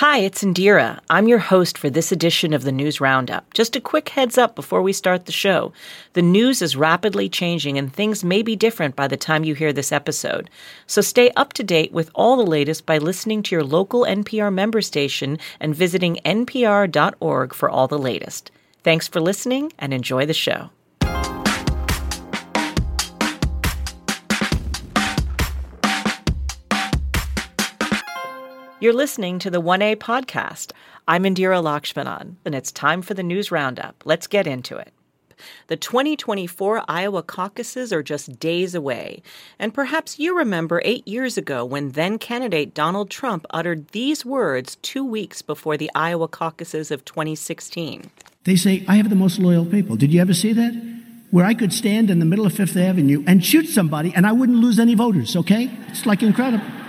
Hi, it's Indira. I'm your host for this edition of the News Roundup. Just a quick heads up before we start the show. The news is rapidly changing and things may be different by the time you hear this episode. So stay up to date with all the latest by listening to your local NPR member station and visiting npr.org for all the latest. Thanks for listening and enjoy the show. You're listening to the 1A podcast. I'm Indira Lakshmanan, and it's time for the news roundup. Let's get into it. The 2024 Iowa caucuses are just days away. And perhaps you remember eight years ago when then candidate Donald Trump uttered these words two weeks before the Iowa caucuses of 2016. They say, I have the most loyal people. Did you ever see that? Where I could stand in the middle of Fifth Avenue and shoot somebody and I wouldn't lose any voters, okay? It's like incredible.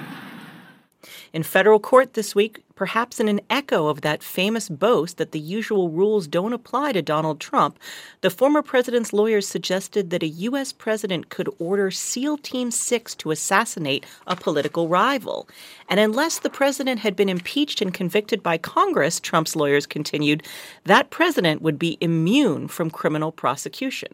In federal court this week, perhaps in an echo of that famous boast that the usual rules don't apply to Donald Trump, the former president's lawyers suggested that a U.S. president could order SEAL Team 6 to assassinate a political rival. And unless the president had been impeached and convicted by Congress, Trump's lawyers continued, that president would be immune from criminal prosecution.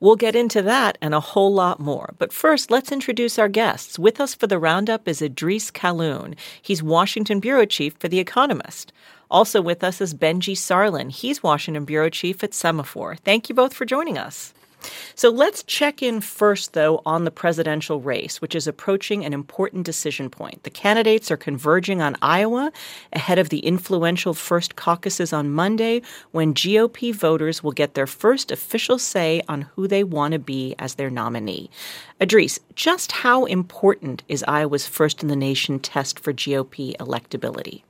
We'll get into that and a whole lot more. But first, let's introduce our guests. With us for the roundup is Idrees Kahloon. He's Washington bureau chief for The Economist. Also with us is Benjy Sarlin. He's Washington bureau chief at Semafor. Thank you both for joining us. So let's check in first, though, on the presidential race, which is approaching an important decision point. The candidates are converging on Iowa ahead of the influential first caucuses on Monday, when GOP voters will get their first official say on who they want to be as their nominee. Idrees, just how important is Iowa's first in the nation test for GOP electability?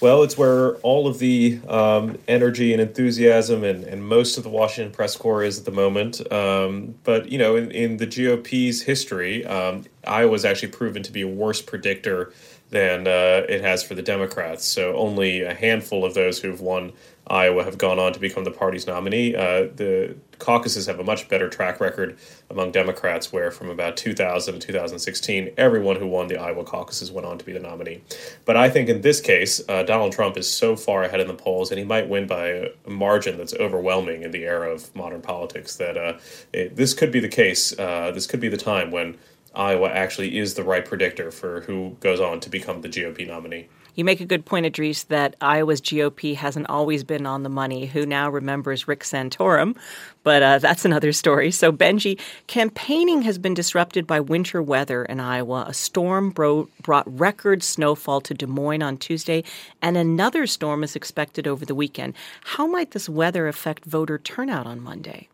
Well, it's where all of the um, energy and enthusiasm and, and most of the Washington press corps is at the moment. Um, but, you know, in, in the GOP's history, um, Iowa's actually proven to be a worse predictor than uh, it has for the Democrats. So only a handful of those who've won Iowa have gone on to become the party's nominee. Uh, the caucuses have a much better track record among Democrats, where from about 2000 to 2016, everyone who won the Iowa caucuses went on to be the nominee. But I think in this case, uh, Donald Trump is so far ahead in the polls, and he might win by a margin that's overwhelming in the era of modern politics that uh, it, this could be the case. Uh, this could be the time when Iowa actually is the right predictor for who goes on to become the GOP nominee. You make a good point, Idrees, that Iowa's GOP hasn't always been on the money. Who now remembers Rick Santorum? But uh, that's another story. So, Benjy, campaigning has been disrupted by winter weather in Iowa. A storm bro- brought record snowfall to Des Moines on Tuesday, and another storm is expected over the weekend. How might this weather affect voter turnout on Monday?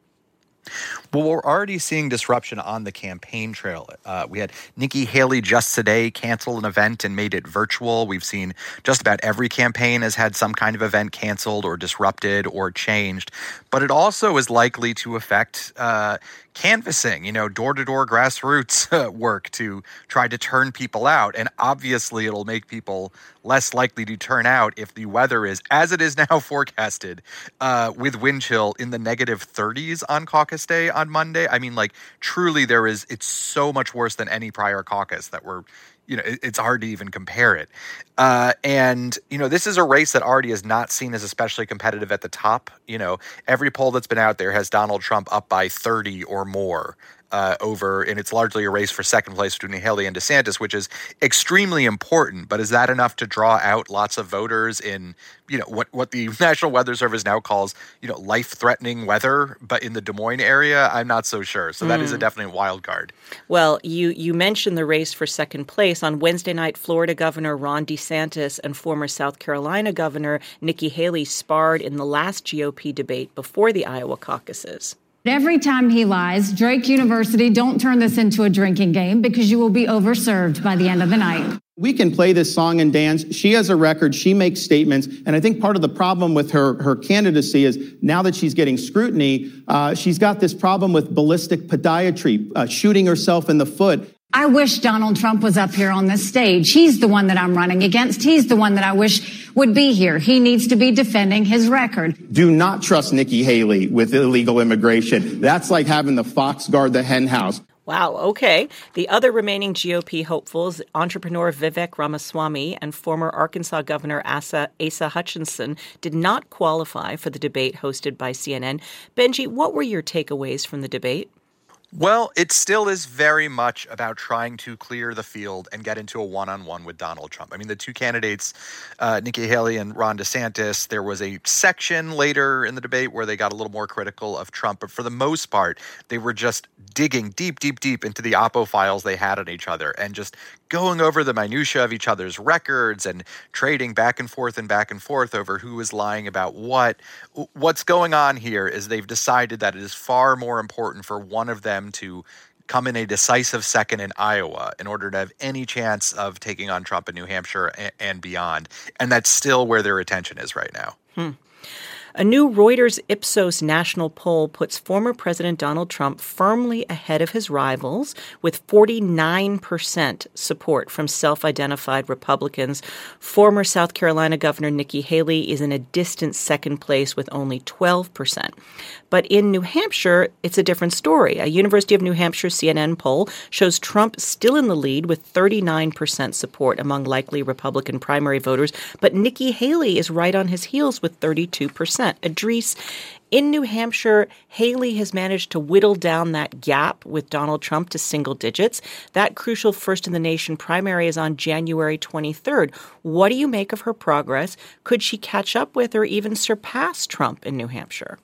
Well, we're already seeing disruption on the campaign trail. Uh, we had Nikki Haley just today cancel an event and made it virtual. We've seen just about every campaign has had some kind of event canceled or disrupted or changed. But it also is likely to affect uh, canvassing, you know, door to door grassroots uh, work to try to turn people out. And obviously, it'll make people less likely to turn out if the weather is, as it is now forecasted, uh, with wind chill in the negative 30s on caucus day on Monday. I mean, like, truly, there is, it's so much worse than any prior caucus that we're you know, it's hard to even compare it. Uh, and, you know, this is a race that already is not seen as especially competitive at the top. You know, every poll that's been out there has Donald Trump up by 30 or more uh, over, and it's largely a race for second place between Haley and DeSantis, which is extremely important. But is that enough to draw out lots of voters in, you know, what what the National Weather Service now calls, you know, life-threatening weather? But in the Des Moines area, I'm not so sure. So that mm. is a hmm. definite wild card. Well, you you mentioned the race for second place on Wednesday night. Florida Governor Ron DeSantis and former South Carolina Governor Nikki Haley sparred in the last GOP debate before the Iowa caucuses. Every time he lies, Drake University, don't turn this into a drinking game because you will be overserved by the end of the night. We can play this song and dance. She has a record. She makes statements. And I think part of the problem with her, her candidacy is now that she's getting scrutiny, uh, she's got this problem with ballistic podiatry, uh, shooting herself in the foot. I wish Donald Trump was up here on this stage. He's the one that I'm running against. He's the one that I wish would be here. He needs to be defending his record. Do not trust Nikki Haley with illegal immigration. That's like having the fox guard the hen house. Wow, okay. The other remaining GOP hopefuls, entrepreneur Vivek Ramaswamy and former Arkansas Governor Asa, Asa Hutchinson, did not qualify for the debate hosted by CNN. Benjy, what were your takeaways from the debate? Well, it still is very much about trying to clear the field and get into a one on one with Donald Trump. I mean, the two candidates, uh, Nikki Haley and Ron DeSantis, there was a section later in the debate where they got a little more critical of Trump, but for the most part, they were just digging deep, deep, deep into the Oppo files they had on each other and just going over the minutia of each other's records and trading back and forth and back and forth over who is lying about what. What's going on here is they've decided that it is far more important for one of them to come in a decisive second in Iowa in order to have any chance of taking on Trump in New Hampshire and, and beyond. And that's still where their attention is right now. Hmm. A new Reuters Ipsos national poll puts former President Donald Trump firmly ahead of his rivals with 49% support from self identified Republicans. Former South Carolina Governor Nikki Haley is in a distant second place with only 12%. But in New Hampshire, it's a different story. A University of New Hampshire CNN poll shows Trump still in the lead with 39% support among likely Republican primary voters, but Nikki Haley is right on his heels with 32%. Idrees, in New Hampshire, Haley has managed to whittle down that gap with Donald Trump to single digits. That crucial first in the nation primary is on January 23rd. What do you make of her progress? Could she catch up with or even surpass Trump in New Hampshire?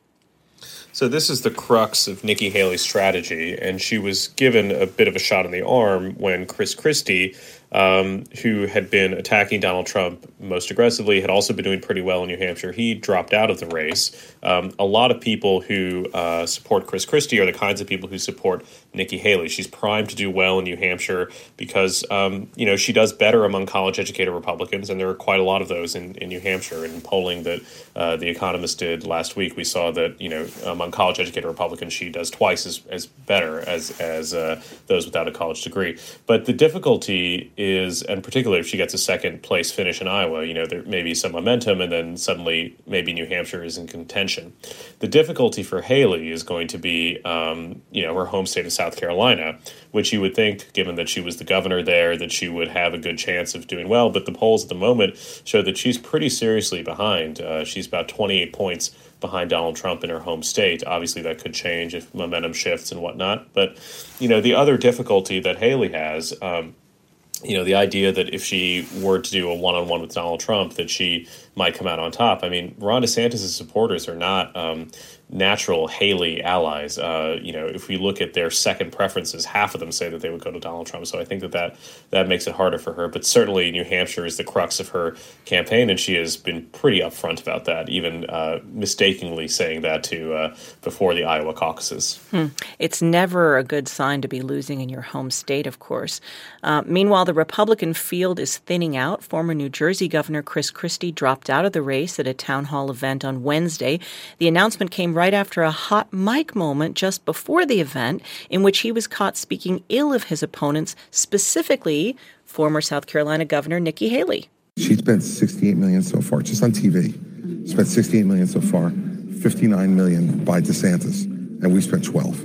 So this is the crux of Nikki Haley's strategy, and she was given a bit of a shot in the arm when Chris Christie um, who had been attacking Donald Trump most aggressively, had also been doing pretty well in New Hampshire. He dropped out of the race. Um, a lot of people who uh, support Chris Christie are the kinds of people who support Nikki Haley. She's primed to do well in New Hampshire because um, you know she does better among college-educated Republicans, and there are quite a lot of those in, in New Hampshire. In polling that uh, the Economist did last week, we saw that you know among college-educated Republicans, she does twice as, as better as as uh, those without a college degree. But the difficulty is, and particularly if she gets a second place finish in Iowa, you know, there may be some momentum, and then suddenly maybe New Hampshire is in contention. The difficulty for Haley is going to be, um, you know, her home state of South Carolina, which you would think, given that she was the governor there, that she would have a good chance of doing well. But the polls at the moment show that she's pretty seriously behind. Uh, she's about 28 points behind Donald Trump in her home state. Obviously, that could change if momentum shifts and whatnot. But, you know, the other difficulty that Haley has. Um, you know, the idea that if she were to do a one on one with Donald Trump, that she might come out on top. I mean, Ron DeSantis' supporters are not um, natural Haley allies. Uh, you know, if we look at their second preferences, half of them say that they would go to Donald Trump. So I think that that, that makes it harder for her. But certainly, New Hampshire is the crux of her campaign, and she has been pretty upfront about that, even uh, mistakenly saying that to uh, before the Iowa caucuses. Hmm. It's never a good sign to be losing in your home state, of course. Uh, meanwhile, the Republican field is thinning out. Former New Jersey Governor Chris Christie dropped out of the race at a town hall event on Wednesday. The announcement came right after a hot mic moment just before the event in which he was caught speaking ill of his opponents, specifically former South Carolina Governor Nikki Haley. She spent 68 million so far, just on TV. Spent 68 million so far, 59 million by DeSantis, and we spent 12. I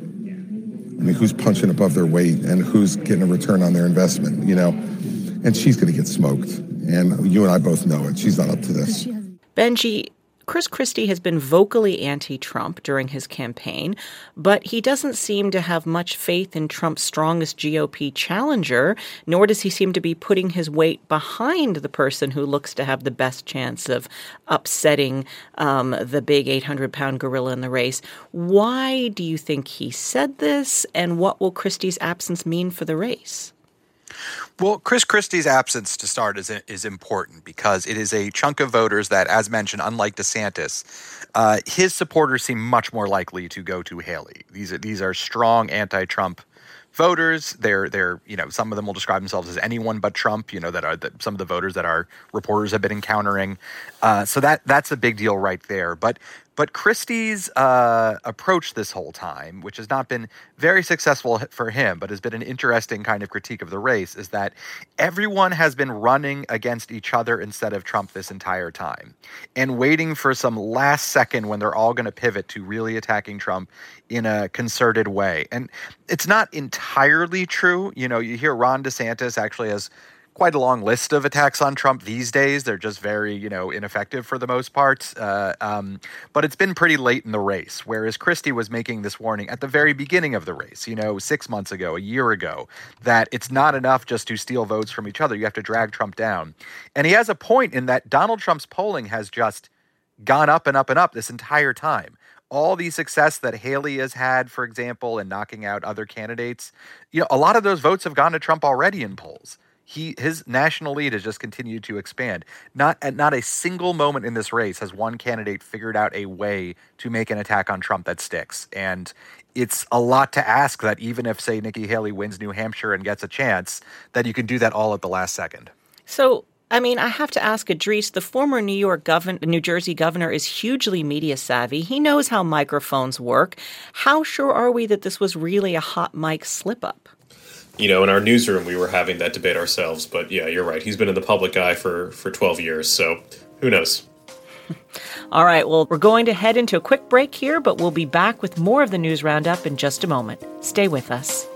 mean, who's punching above their weight and who's getting a return on their investment, you know? And she's going to get smoked. And you and I both know it. She's not up to this. Benjy, Chris Christie has been vocally anti Trump during his campaign, but he doesn't seem to have much faith in Trump's strongest GOP challenger, nor does he seem to be putting his weight behind the person who looks to have the best chance of upsetting um, the big 800 pound gorilla in the race. Why do you think he said this, and what will Christie's absence mean for the race? Well, Chris Christie's absence to start is is important because it is a chunk of voters that, as mentioned, unlike DeSantis, uh, his supporters seem much more likely to go to Haley. These are these are strong anti-Trump voters. They're they're you know some of them will describe themselves as anyone but Trump. You know that are some of the voters that our reporters have been encountering. Uh, so that that's a big deal right there. But But Christie's uh, approach this whole time, which has not been very successful for him, but has been an interesting kind of critique of the race, is that everyone has been running against each other instead of Trump this entire time and waiting for some last second when they're all going to pivot to really attacking Trump in a concerted way. And it's not entirely true. You know, you hear Ron DeSantis actually has quite a long list of attacks on Trump these days. They're just very, you know, ineffective for the most part. Uh, um, but it's been pretty late in the race, whereas Christie was making this warning at the very beginning of the race, you know, six months ago, a year ago, that it's not enough just to steal votes from each other. You have to drag Trump down. And he has a point in that Donald Trump's polling has just gone up and up and up this entire time all the success that Haley has had, for example, in knocking out other candidates, you know, a lot of those votes have gone to Trump already in polls he his national lead has just continued to expand. Not at not a single moment in this race has one candidate figured out a way to make an attack on Trump that sticks. And it's a lot to ask that even if say Nikki Haley wins New Hampshire and gets a chance, that you can do that all at the last second. So I mean, I have to ask Idrees, the former New York governor, New Jersey governor is hugely media savvy. He knows how microphones work. How sure are we that this was really a hot mic slip up? You know, in our newsroom, we were having that debate ourselves. But yeah, you're right. He's been in the public eye for for 12 years, so who knows? All right. Well, we're going to head into a quick break here, but we'll be back with more of the news roundup in just a moment. Stay with us.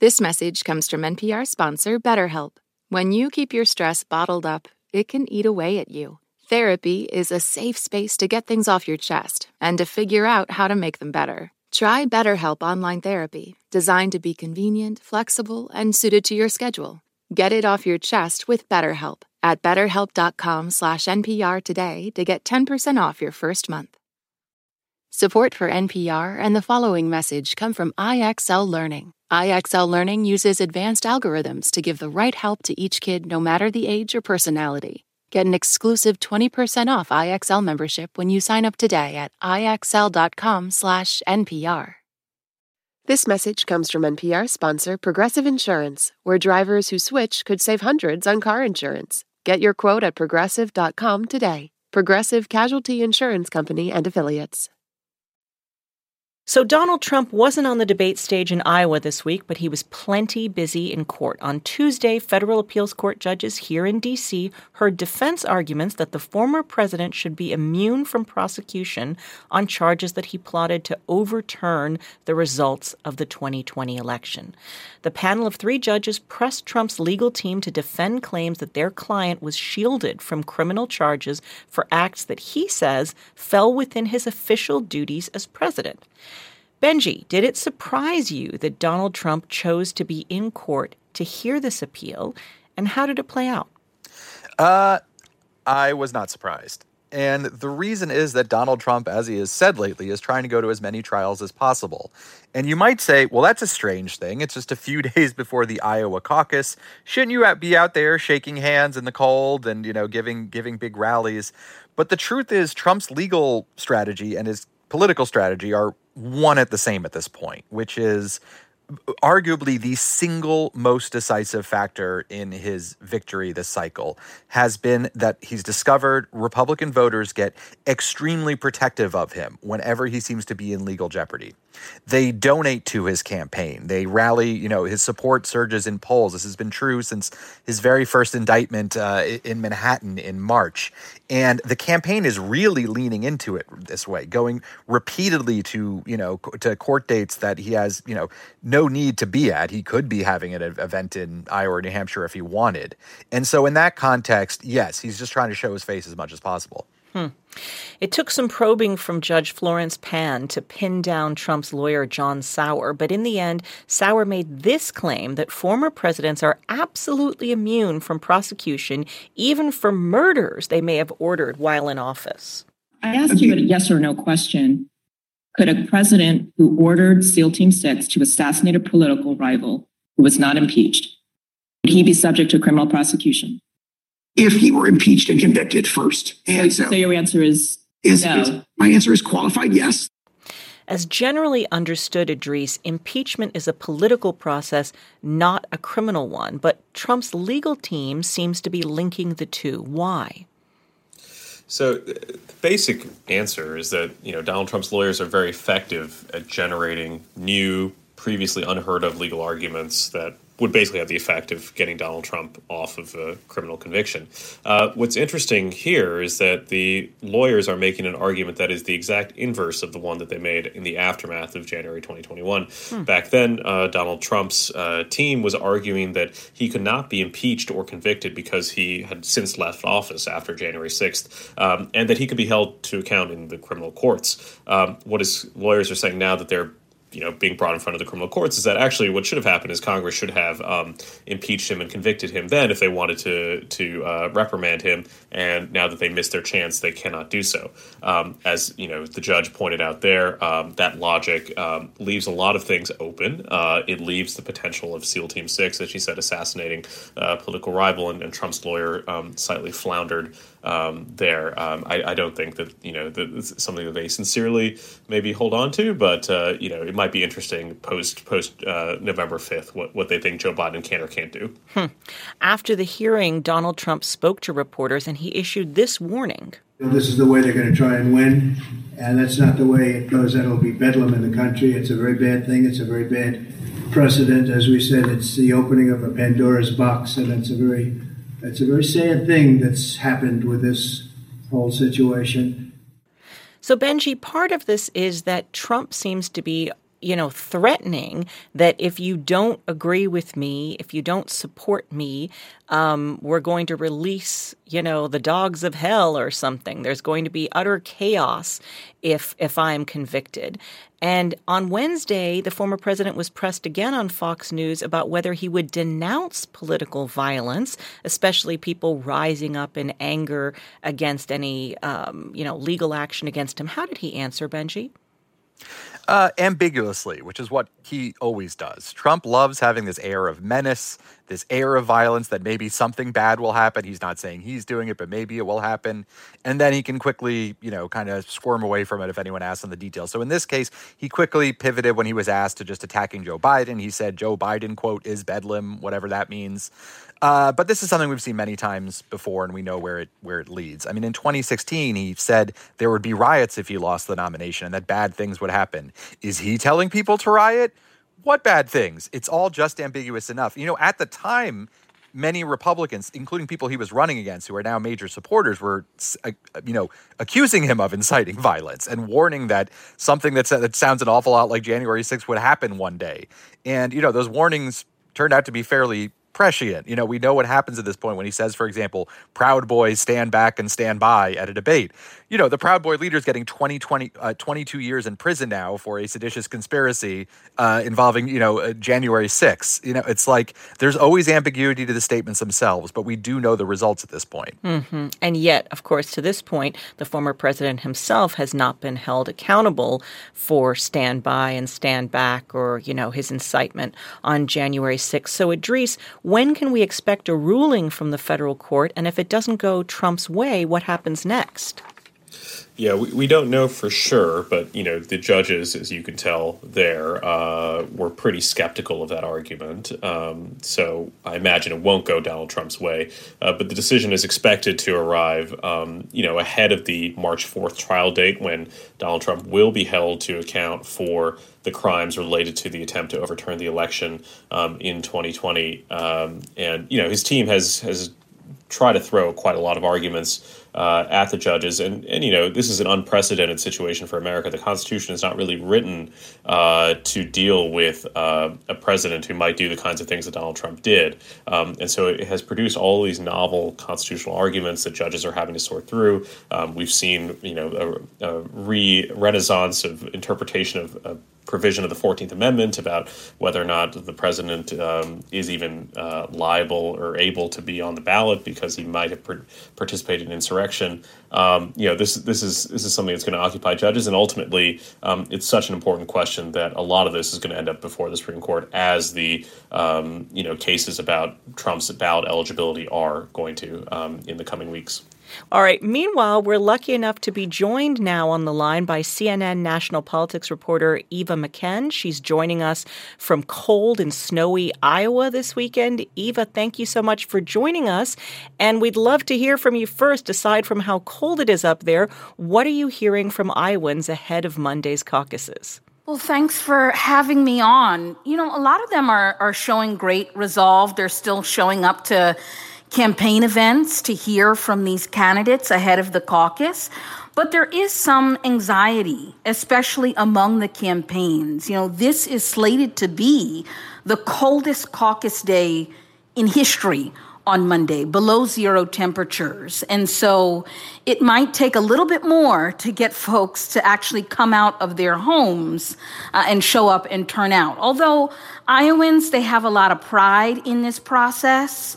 This message comes from NPR sponsor BetterHelp. When you keep your stress bottled up, it can eat away at you. Therapy is a safe space to get things off your chest and to figure out how to make them better. Try BetterHelp Online Therapy, designed to be convenient, flexible, and suited to your schedule. Get it off your chest with BetterHelp at betterhelp.com slash NPR today to get 10% off your first month. Support for NPR and the following message come from IXL Learning. IXL Learning uses advanced algorithms to give the right help to each kid no matter the age or personality. Get an exclusive 20% off IXL membership when you sign up today at ixl.com/npr. This message comes from NPR sponsor Progressive Insurance, where drivers who switch could save hundreds on car insurance. Get your quote at progressive.com today. Progressive Casualty Insurance Company and affiliates. So, Donald Trump wasn't on the debate stage in Iowa this week, but he was plenty busy in court. On Tuesday, federal appeals court judges here in D.C. heard defense arguments that the former president should be immune from prosecution on charges that he plotted to overturn the results of the 2020 election. The panel of three judges pressed Trump's legal team to defend claims that their client was shielded from criminal charges for acts that he says fell within his official duties as president. Benjy, did it surprise you that Donald Trump chose to be in court to hear this appeal, and how did it play out? Uh, I was not surprised. And the reason is that Donald Trump, as he has said lately, is trying to go to as many trials as possible. And you might say, well, that's a strange thing. It's just a few days before the Iowa caucus. Shouldn't you be out there shaking hands in the cold and, you know, giving giving big rallies? But the truth is Trump's legal strategy and his political strategy are one at the same at this point, which is arguably the single most decisive factor in his victory this cycle has been that he's discovered Republican voters get extremely protective of him whenever he seems to be in legal jeopardy. They donate to his campaign. They rally, you know, his support surges in polls. This has been true since his very first indictment uh, in Manhattan in March. And the campaign is really leaning into it this way, going repeatedly to, you know, to court dates that he has, you know, no need to be at. He could be having an event in Iowa or New Hampshire if he wanted. And so in that context, yes, he's just trying to show his face as much as possible. Hmm. It took some probing from Judge Florence Pan to pin down Trump's lawyer John Sauer, but in the end, Sauer made this claim that former presidents are absolutely immune from prosecution, even for murders they may have ordered while in office. I asked you a yes or no question. Could a president who ordered SEAL Team 6 to assassinate a political rival who was not impeached, would he be subject to criminal prosecution? if he were impeached and convicted first. And so, so your answer is, is, no. is my answer is qualified yes. As generally understood, Idrees, impeachment is a political process, not a criminal one. But Trump's legal team seems to be linking the two. Why? So, uh, the basic answer is that you know Donald Trump's lawyers are very effective at generating new, previously unheard of legal arguments that would basically have the effect of getting Donald Trump off of a criminal conviction. Uh, what's interesting here is that the lawyers are making an argument that is the exact inverse of the one that they made in the aftermath of January 2021. Hmm. Back then, uh, Donald Trump's uh, team was arguing that he could not be impeached or convicted because he had since left office after January 6th, um, and that he could be held to account in the criminal courts. Um, what his lawyers are saying now that they're you know being brought in front of the criminal courts is that actually what should have happened is Congress should have um, impeached him and convicted him then if they wanted to to uh, reprimand him. And now that they missed their chance they cannot do so. Um, as you know the judge pointed out there um, that logic um, leaves a lot of things open. Uh, it leaves the potential of SEAL Team Six as she said assassinating uh, political rival and, and Trump's lawyer um, slightly floundered um, there. Um, I, I, don't think that you know that it's something that they sincerely maybe hold on to, but uh, you know it might be interesting post post uh, November fifth what what they think Joe Biden can or can't do. Hmm. After the hearing, Donald Trump spoke to reporters and he issued this warning. This is the way they're going to try and win, and that's not the way it goes. That'll be bedlam in the country. It's a very bad thing. It's a very bad precedent. As we said, it's the opening of a Pandora's box, and it's a very it's a very sad thing that's happened with this whole situation. So, Benjy, part of this is that Trump seems to be you know, threatening that if you don't agree with me, if you don't support me, um, we're going to release, you know, the dogs of hell or something. There's going to be utter chaos if if I'm convicted. And on Wednesday, the former president was pressed again on Fox News about whether he would denounce political violence, especially people rising up in anger against any, um, you know, legal action against him. How did he answer, Benjy? Uh, ambiguously, which is what he always does. Trump loves having this air of menace, this air of violence that maybe something bad will happen. He's not saying he's doing it, but maybe it will happen. And then he can quickly, you know, kind of squirm away from it if anyone asks him the details. So in this case, he quickly pivoted when he was asked to just attacking Joe Biden. He said Joe Biden, quote, is bedlam, whatever that means. Uh, but this is something we've seen many times before, and we know where it where it leads. I mean, in 2016, he said there would be riots if he lost the nomination, and that bad things would happen. Is he telling people to riot? What bad things? It's all just ambiguous enough. You know, at the time, many Republicans, including people he was running against, who are now major supporters, were, uh, you know, accusing him of inciting violence and warning that something that, that sounds an awful lot like January 6th would happen one day. And you know, those warnings turned out to be fairly prescient. You know, we know what happens at this point when he says, for example, Proud Boys stand back and stand by at a debate. You know, the Proud Boy leader is getting 20, 20 uh, 22 years in prison now for a seditious conspiracy uh, involving, you know, uh, January 6th. You know, it's like there's always ambiguity to the statements themselves, but we do know the results at this point. Mm-hmm. And yet, of course, to this point, the former president himself has not been held accountable for stand by and stand back or, you know, his incitement on January 6th. So, Idrees, when can we expect a ruling from the federal court? And if it doesn't go Trump's way, what happens next? Yeah, we, we don't know for sure, but you know the judges, as you can tell, there uh, were pretty skeptical of that argument. Um, so I imagine it won't go Donald Trump's way. Uh, but the decision is expected to arrive, um, you know, ahead of the March fourth trial date when Donald Trump will be held to account for the crimes related to the attempt to overturn the election um, in 2020. Um, and you know, his team has has tried to throw quite a lot of arguments uh, at the judges. And, and, you know, this is an unprecedented situation for America. The Constitution is not really written uh, to deal with uh, a president who might do the kinds of things that Donald Trump did. Um, and so it has produced all these novel constitutional arguments that judges are having to sort through. Um, we've seen, you know, a, a re renaissance of interpretation of, of provision of the 14th Amendment about whether or not the president um, is even uh, liable or able to be on the ballot because he might have participated in insurrection. Um, you know, this this is this is something that's going to occupy judges, and ultimately, um, it's such an important question that a lot of this is going to end up before the Supreme Court, as the um, you know cases about Trump's ballot eligibility are going to um, in the coming weeks. All right. Meanwhile, we're lucky enough to be joined now on the line by CNN national politics reporter Eva McKend. She's joining us from cold and snowy Iowa this weekend. Eva, thank you so much for joining us. And we'd love to hear from you first, aside from how cold it is up there. What are you hearing from Iowans ahead of Monday's caucuses? Well, thanks for having me on. You know, a lot of them are, are showing great resolve. They're still showing up to campaign events to hear from these candidates ahead of the caucus. But there is some anxiety, especially among the campaigns. You know, this is slated to be the coldest caucus day in history on Monday, below zero temperatures. And so it might take a little bit more to get folks to actually come out of their homes uh, and show up and turn out. Although Iowans, they have a lot of pride in this process.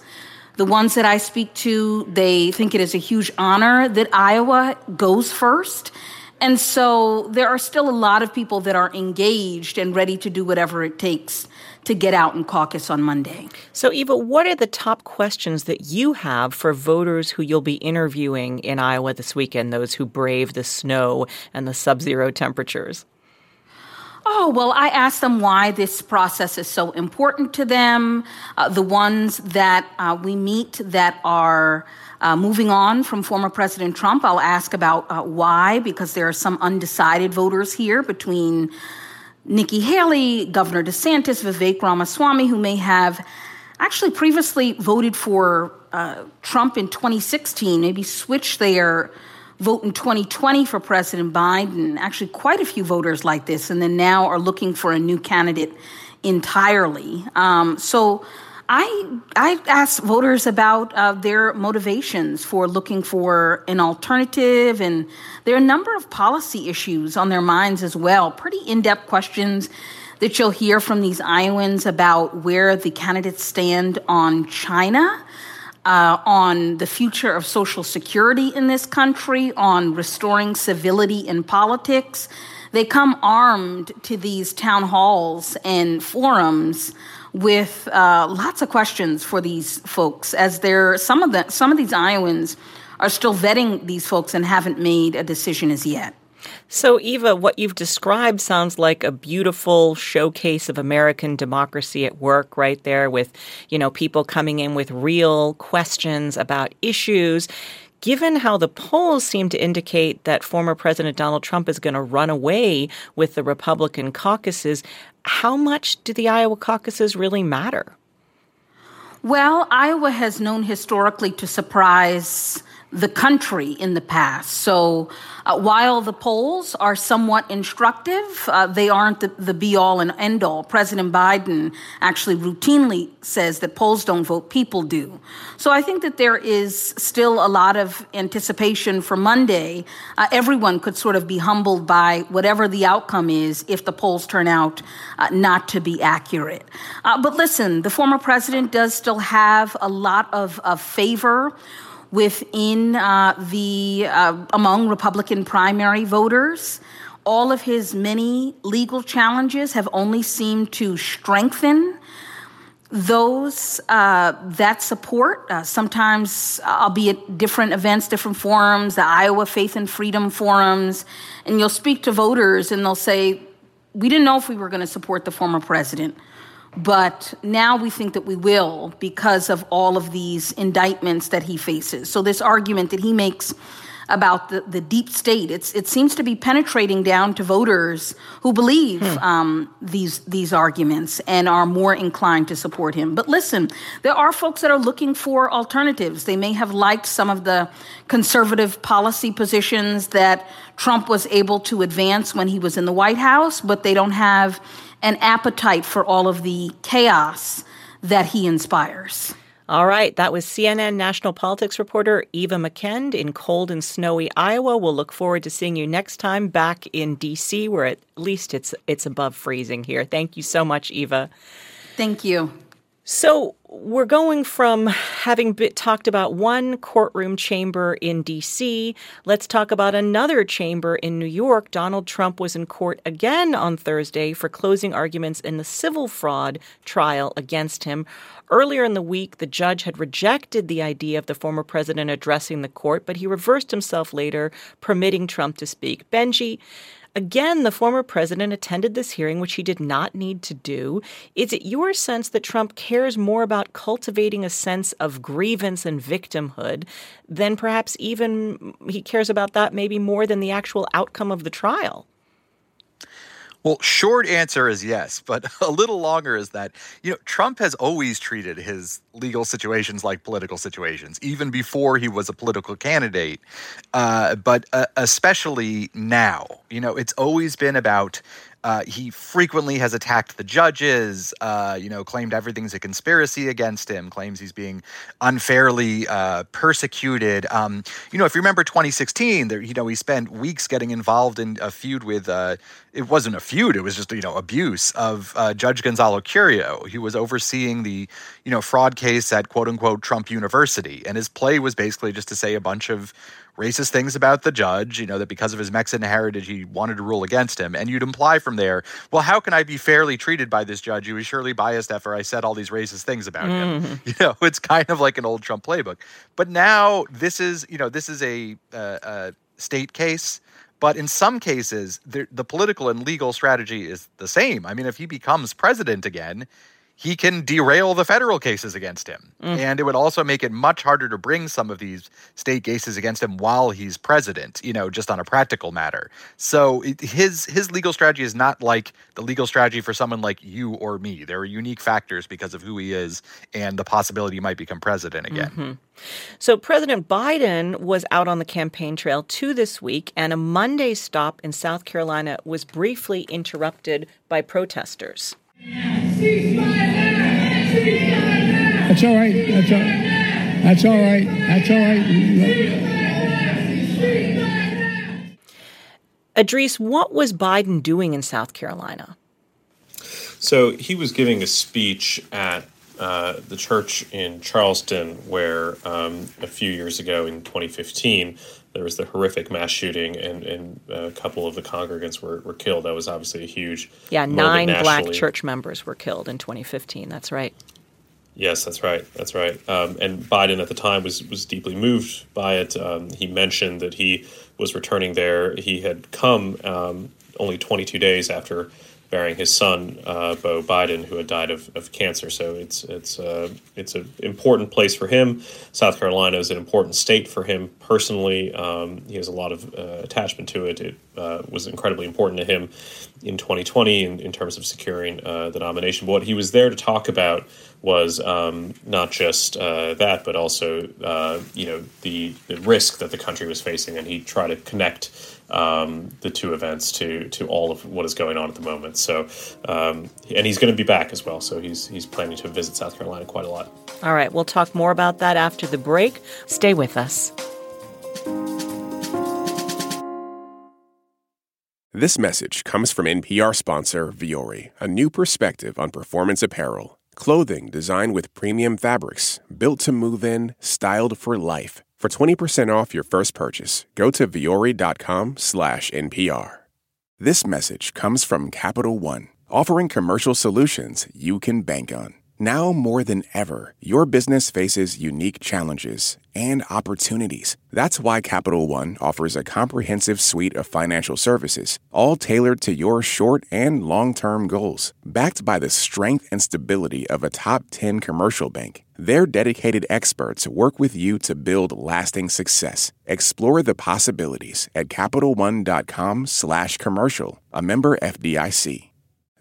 The ones that I speak to, they think it is a huge honor that Iowa goes first. And so there are still a lot of people that are engaged and ready to do whatever it takes to get out and caucus on Monday. So, Eva, what are the top questions that you have for voters who you'll be interviewing in Iowa this weekend, those who brave the snow and the sub zero temperatures? Oh, well, I asked them why this process is so important to them. Uh, the ones that uh, we meet that are uh, moving on from former President Trump, I'll ask about uh, why, because there are some undecided voters here between Nikki Haley, Governor DeSantis, Vivek Ramaswamy, who may have actually previously voted for uh, Trump in 2016, maybe switched their vote in 2020 for President Biden. Actually, quite a few voters like this, and then now are looking for a new candidate entirely. Um, so I I asked voters about uh, their motivations for looking for an alternative, and there are a number of policy issues on their minds as well. Pretty in depth questions that you'll hear from these Iowans about where the candidates stand on China uh, on the future of Social Security in this country, on restoring civility in politics. They come armed to these town halls and forums with uh, lots of questions for these folks, as there some of the some of these Iowans are still vetting these folks and haven't made a decision as yet. So, Eva, what you've described sounds like a beautiful showcase of American democracy at work right there with, you know, people coming in with real questions about issues. Given how the polls seem to indicate that former President Donald Trump is going to run away with the Republican caucuses, how much do the Iowa caucuses really matter? Well, Iowa has known historically to surprise the country in the past. So uh, while the polls are somewhat instructive, uh, they aren't the, the be all and end all. President Biden actually routinely says that polls don't vote, people do. So I think that there is still a lot of anticipation for Monday. Uh, everyone could sort of be humbled by whatever the outcome is if the polls turn out uh, not to be accurate. Uh, but listen, the former president does still have a lot of, of favor within uh, the uh, among Republican primary voters. All of his many legal challenges have only seemed to strengthen those uh, that support. Uh, sometimes I'll be at different events, different forums, the Iowa Faith and Freedom forums, and you'll speak to voters and they'll say, "We didn't know if we were going to support the former president." But now we think that we will because of all of these indictments that he faces. So, this argument that he makes about the, the deep state, it's, it seems to be penetrating down to voters who believe hmm. um, these, these arguments and are more inclined to support him. But listen, there are folks that are looking for alternatives. They may have liked some of the conservative policy positions that Trump was able to advance when he was in the White House, but they don't have an appetite for all of the chaos that he inspires. All right, that was CNN national politics reporter Eva McKend in cold and snowy Iowa. We'll look forward to seeing you next time back in DC where at least it's it's above freezing here. Thank you so much, Eva. Thank you. So we're going from having been, talked about one courtroom chamber in D.C. Let's talk about another chamber in New York. Donald Trump was in court again on Thursday for closing arguments in the civil fraud trial against him. Earlier in the week, the judge had rejected the idea of the former president addressing the court, but he reversed himself later, permitting Trump to speak. Benjy, Again, the former president attended this hearing, which he did not need to do. Is it your sense that Trump cares more about cultivating a sense of grievance and victimhood than perhaps even he cares about that maybe more than the actual outcome of the trial? Well, short answer is yes, but a little longer is that, you know, Trump has always treated his legal situations like political situations, even before he was a political candidate. Uh, but uh, especially now, you know, it's always been about uh, he frequently has attacked the judges, uh, you know, claimed everything's a conspiracy against him, claims he's being unfairly uh, persecuted. Um, you know, if you remember 2016, there, you know, he spent weeks getting involved in a feud with, uh, it wasn't a feud, it was just, you know, abuse of uh, Judge Gonzalo Curiel. He was overseeing the, you know, fraud case at quote unquote Trump University. And his play was basically just to say a bunch of racist things about the judge, you know, that because of his Mexican heritage, he wanted to rule against him. And you'd imply from there, well, how can I be fairly treated by this judge He was surely biased after I said all these racist things about mm-hmm. him? You know, it's kind of like an old Trump playbook. But now this is, you know, this is a, uh, a state case. But in some cases, the, the political and legal strategy is the same. I mean, if he becomes president again, he can derail the federal cases against him. Mm. And it would also make it much harder to bring some of these state cases against him while he's president, you know, just on a practical matter. So it, his his legal strategy is not like the legal strategy for someone like you or me. There are unique factors because of who he is and the possibility he might become president again. Mm-hmm. So President Biden was out on the campaign trail too this week, and a Monday stop in South Carolina was briefly interrupted by protesters. That's all right. That's all. That's all right. That's all right. Idrees, what was Biden doing in South Carolina? So he was giving a speech at uh, the church in Charleston, where um, a few years ago in 2015, there was the horrific mass shooting, and, and a couple of the congregants were, were killed. That was obviously a huge. Yeah, nine black church members were killed in 2015. That's right. Yes, that's right. That's right. Um, and Biden at the time was was deeply moved by it. Um, he mentioned that he was returning there. He had come um, only 22 days after burying his son, uh, Beau Biden, who had died of, of cancer. So it's it's uh, it's an important place for him. South Carolina is an important state for him personally. Um, he has a lot of uh, attachment to it. It uh, was incredibly important to him in 2020 in, in terms of securing uh, the nomination. But what he was there to talk about was um, not just uh, that, but also you know the, the risk that the country was facing, and he tried to connect um, the two events to to all of what is going on at the moment. So, um, and he's going to be back as well. So he's he's planning to visit South Carolina quite a lot. All right, we'll talk more about that after the break. Stay with us. This message comes from NPR sponsor Vuori, a new perspective on performance apparel. Clothing designed with premium fabrics, built to move in, styled for life. For 20% off your first purchase, go to vuori.com slash NPR. This message comes from Capital One, offering commercial solutions you can bank on. Now more than ever, your business faces unique challenges and opportunities. That's why Capital One offers a comprehensive suite of financial services, all tailored to your short and long term goals. Backed by the strength and stability of a top 10 commercial bank, their dedicated experts work with you to build lasting success. Explore the possibilities at CapitalOne.com/slash commercial, a member FDIC.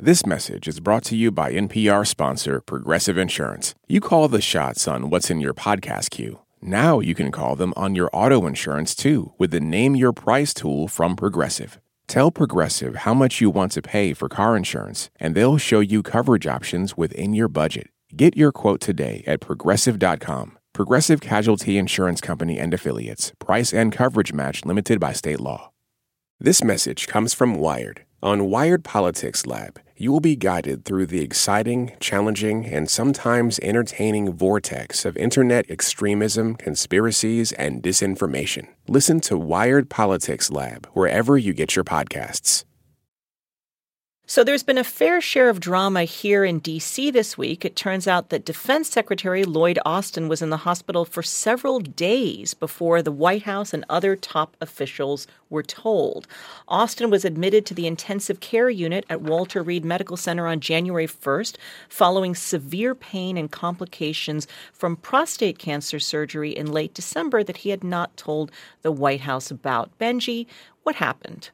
This message is brought to you by NPR sponsor Progressive Insurance. You call the shots on what's in your podcast queue. Now you can call them on your auto insurance too with the Name Your Price tool from Progressive. Tell Progressive how much you want to pay for car insurance, and they'll show you coverage options within your budget. Get your quote today at progressive.com. Progressive Casualty Insurance Company and Affiliates. Price and coverage match limited by state law. This message comes from Wired. On Wired Politics Lab, you will be guided through the exciting, challenging, and sometimes entertaining vortex of internet extremism, conspiracies, and disinformation. Listen to Wired Politics Lab wherever you get your podcasts. So there's been a fair share of drama here in D.C. this week. It turns out that Defense Secretary Lloyd Austin was in the hospital for several days before the White House and other top officials were told. Austin was admitted to the intensive care unit at Walter Reed Medical Center on January 1st following severe pain and complications from prostate cancer surgery in late December that he had not told the White House about. Benjy, what happened?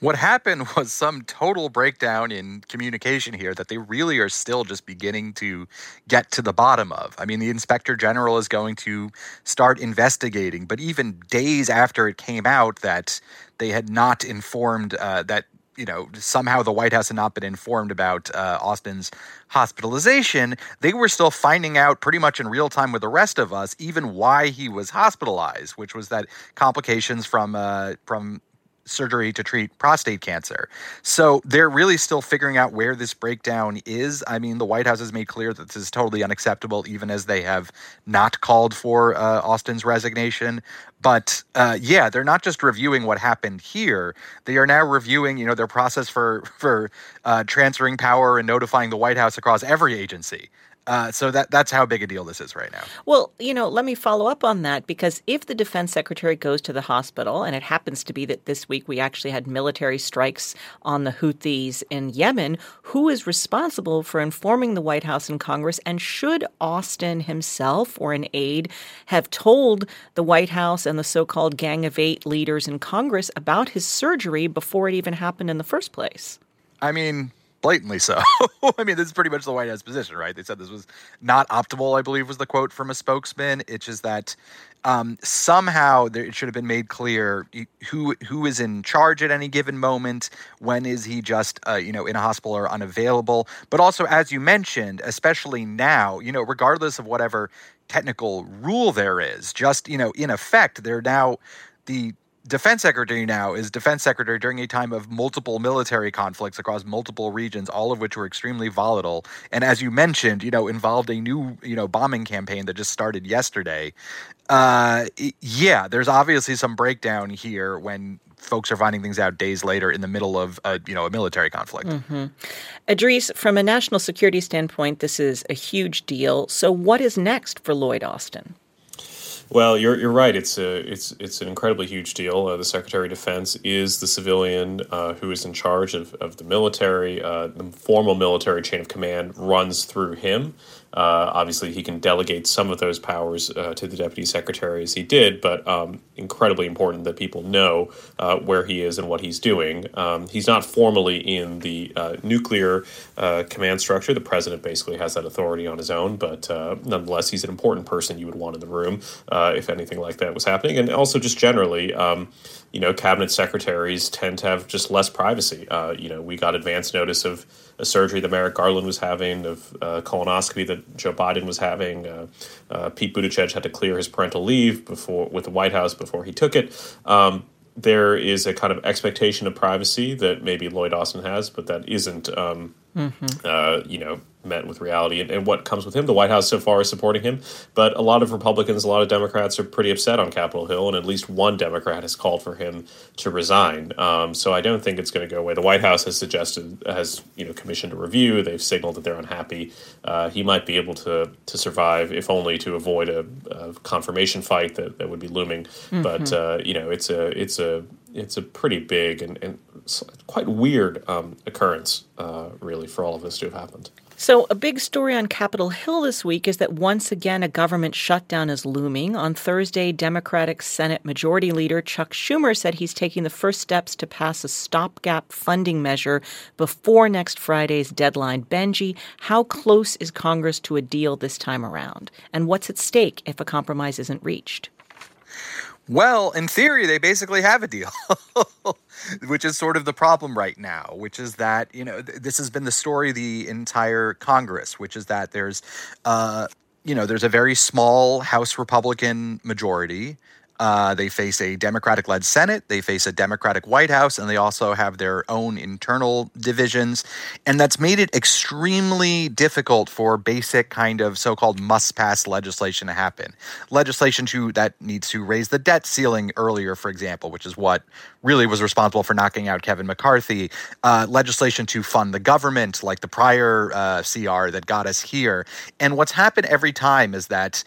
What happened was some total breakdown in communication here that they really are still just beginning to get to the bottom of. I mean, the inspector general is going to start investigating, but even days after it came out that they had not informed uh, that you know somehow the White House had not been informed about uh, Austin's hospitalization, they were still finding out pretty much in real time with the rest of us, even why he was hospitalized, which was that complications from uh, from surgery to treat prostate cancer. So they're really still figuring out where this breakdown is. I mean, the White House has made clear that this is totally unacceptable, even as they have not called for uh, Austin's resignation. But uh, yeah, they're not just reviewing what happened here; they are now reviewing, you know, their process for for uh, transferring power and notifying the White House across every agency. Uh, so that that's how big a deal this is right now. Well, you know, let me follow up on that because if the defense secretary goes to the hospital, and it happens to be that this week we actually had military strikes on the Houthis in Yemen, who is responsible for informing the White House and Congress? And should Austin himself or an aide have told the White House and the so-called Gang of Eight leaders in Congress about his surgery before it even happened in the first place? I mean, blatantly so. I mean, this is pretty much the White House position, right? They said this was not optimal, I believe was the quote from a spokesman. It's just that um, somehow there, it should have been made clear who who is in charge at any given moment. When is he just uh, you know in a hospital or unavailable? But also, as you mentioned, especially now, you know, regardless of whatever technical rule there is, just you know, in effect, they're now the defense secretary now is defense secretary during a time of multiple military conflicts across multiple regions, all of which were extremely volatile. And as you mentioned, you know, involved a new, you know, bombing campaign that just started yesterday. Uh, yeah, there's obviously some breakdown here when folks are finding things out days later in the middle of a you know a military conflict. Mm-hmm. From a national security standpoint, this is a huge deal. So, what is next for Lloyd Austin? Well, you're you're right. It's a it's it's an incredibly huge deal. Uh, the Secretary of Defense is the civilian uh, who is in charge of, of the military. Uh, the formal military chain of command runs through him. Uh, obviously, he can delegate some of those powers uh, to the deputy secretary as he did, but um, incredibly important that people know uh, where he is and what he's doing. Um, he's not formally in the uh, nuclear uh, command structure. The president basically has that authority on his own, but uh, nonetheless, he's an important person you would want in the room if anything like that was happening. And also, just generally, um, you know, cabinet secretaries tend to have just less privacy. you know, we got advance notice of a surgery that Merrick Garland was having, of colonoscopy that Joe Biden was having. Uh, uh, Pete Buttigieg had to clear his parental leave before with the White House before he took it. Um, there is a kind of expectation of privacy that maybe Lloyd Austin has, but that isn't, um, mm-hmm. Uh, you know, met with reality and, and, what comes with him. The White House so far is supporting him, but a lot of Republicans, a lot of Democrats are pretty upset on Capitol Hill, and at least one Democrat has called for him to resign. Um, so I don't think it's going to go away. The White House has suggested, has you know, commissioned a review. They've signaled that they're unhappy. Uh, he might be able to to survive, if only to avoid a, a confirmation fight that, that would be looming. Mm-hmm. But uh, you know, it's a it's a it's a pretty big and, and quite weird um, occurrence, uh, really, for all of this to have happened. So, a big story on Capitol Hill this week is that once again a government shutdown is looming. On Thursday, Democratic Senate Majority Leader Chuck Schumer said he's taking the first steps to pass a stopgap funding measure before next Friday's deadline. Benjy, how close is Congress to a deal this time around? And what's at stake if a compromise isn't reached? Well, in theory, they basically have a deal, which is sort of the problem right now, which is that, you know, th- this has been the story the entire Congress, which is that there's, uh, you know, there's a very small House Republican majority. Uh, they face a Democratic led Senate, they face a Democratic White House, and they also have their own internal divisions. And that's made it extremely difficult for basic kind of so called must pass legislation to happen. Legislation to, that needs to raise the debt ceiling earlier, for example, which is what really was responsible for knocking out Kevin McCarthy. Uh, legislation to fund the government, like the prior uh, CR that got us here. And what's happened every time is that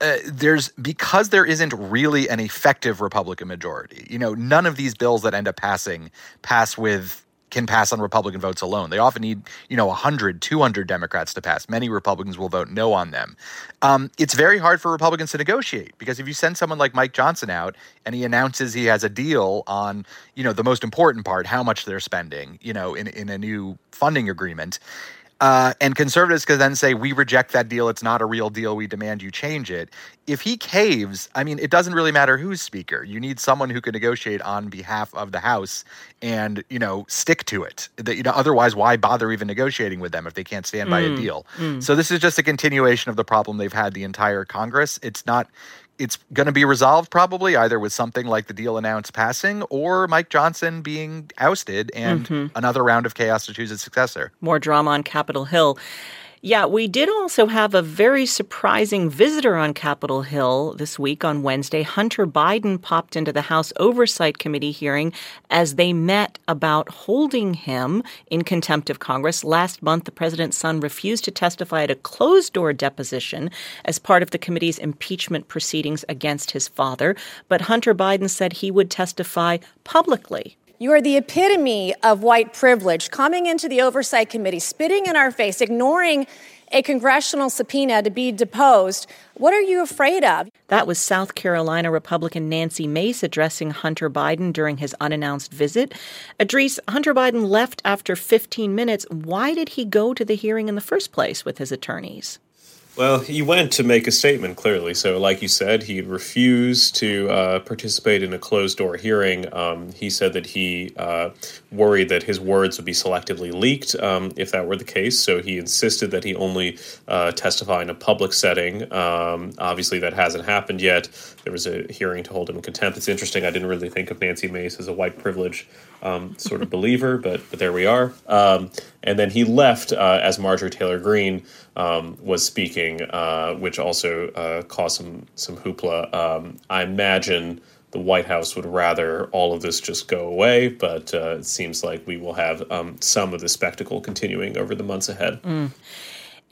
uh, there's because there isn't really an effective Republican majority. You know, none of these bills that end up passing pass with can pass on Republican votes alone. They often need, you know, 100, 200 Democrats to pass. Many Republicans will vote no on them. Um, it's very hard for Republicans to negotiate because if you send someone like Mike Johnson out and he announces he has a deal on, you know, the most important part, how much they're spending, you know, in, in a new funding agreement, uh, and conservatives could then say, we reject that deal. It's not a real deal. We demand you change it. If he caves, I mean, it doesn't really matter who's speaker. You need someone who can negotiate on behalf of the House and, you know, stick to it. That, you know, otherwise, why bother even negotiating with them if they can't stand by a mm, deal? Mm. So this is just a continuation of the problem they've had the entire Congress. It's not it's going to be resolved probably either with something like the deal announced passing or Mike Johnson being ousted and mm-hmm. another round of chaos to choose his successor. More drama on Capitol Hill. Yeah, we did also have a very surprising visitor on Capitol Hill this week on Wednesday. Hunter Biden popped into the House Oversight Committee hearing as they met about holding him in contempt of Congress. Last month, the president's son refused to testify at a closed door deposition as part of the committee's impeachment proceedings against his father. But Hunter Biden said he would testify publicly. You are the epitome of white privilege, coming into the Oversight Committee, spitting in our face, ignoring a congressional subpoena to be deposed. What are you afraid of? That was South Carolina Republican Nancy Mace addressing Hunter Biden during his unannounced visit. Idrees, Hunter Biden left after 15 minutes. Why did he go to the hearing in the first place with his attorneys? Well, he went to make a statement clearly. So, like you said, he refused to uh, participate in a closed door hearing. Um, he said that he uh, worried that his words would be selectively leaked um, if that were the case. So, he insisted that he only uh, testify in a public setting. Um, obviously, that hasn't happened yet. There was a hearing to hold him in contempt. It's interesting. I didn't really think of Nancy Mace as a white privilege um, sort of believer, but but there we are. Um, and then he left uh, as Marjorie Taylor Greene um, was speaking, uh, which also uh, caused some some hoopla. Um, I imagine the White House would rather all of this just go away, but uh, it seems like we will have um, some of the spectacle continuing over the months ahead. Mm.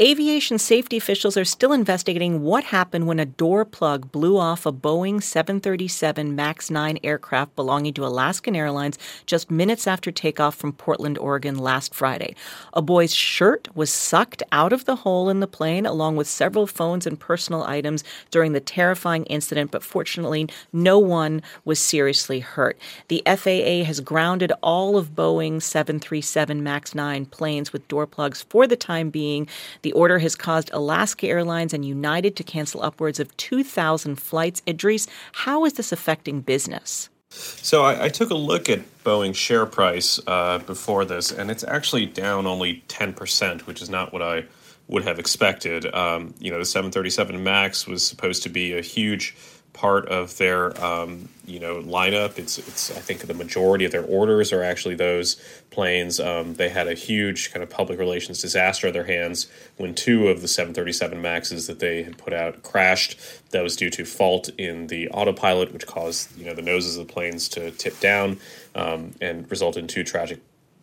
Aviation safety officials are still investigating what happened when a door plug blew off a Boeing 737 MAX 9 aircraft belonging to Alaskan Airlines just minutes after takeoff from Portland, Oregon last Friday. A boy's shirt was sucked out of the hole in the plane, along with several phones and personal items during the terrifying incident, but fortunately, no one was seriously hurt. The FAA has grounded all of Boeing's 737 MAX 9 planes with door plugs for the time being. The the order has caused Alaska Airlines and United to cancel upwards of 2,000 flights. Idrees, how is this affecting business? So I, I, took a look at Boeing's share price uh, before this, and it's actually down only 10%, which is not what I would have expected. Um, you know, the 737 MAX was supposed to be a huge part of their um, you know lineup. It's it's I think the majority of their orders are actually those planes. Um, they had a huge kind of public relations disaster on their hands when two of the 737 Maxes that they had put out crashed. That was due to fault in the autopilot, which caused you know the noses of the planes to tip down um, and result in two tragic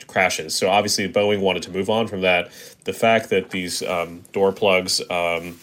crashes. So obviously Boeing wanted to move on from that. The fact that these um, door plugs um,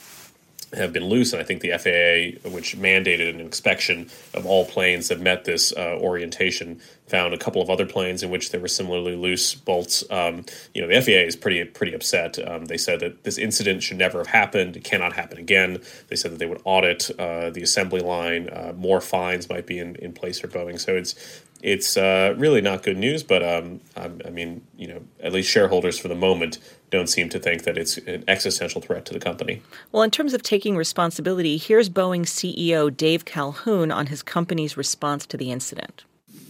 have been loose, and I think the FAA, which mandated an inspection of all planes that met this uh, orientation, found a couple of other planes in which there were similarly loose bolts. Um, you know, the FAA is pretty pretty upset. Um, they said that this incident should never have happened. It cannot happen again. They said that they would audit uh, the assembly line. Uh, more fines might be in, in place for Boeing. So it's it's uh, really not good news. But um, I mean, you know, at least shareholders for the moment don't seem to think that it's an existential threat to the company. Well, in terms of taking responsibility, here's Boeing CEO Dave Calhoun on his company's response to the incident.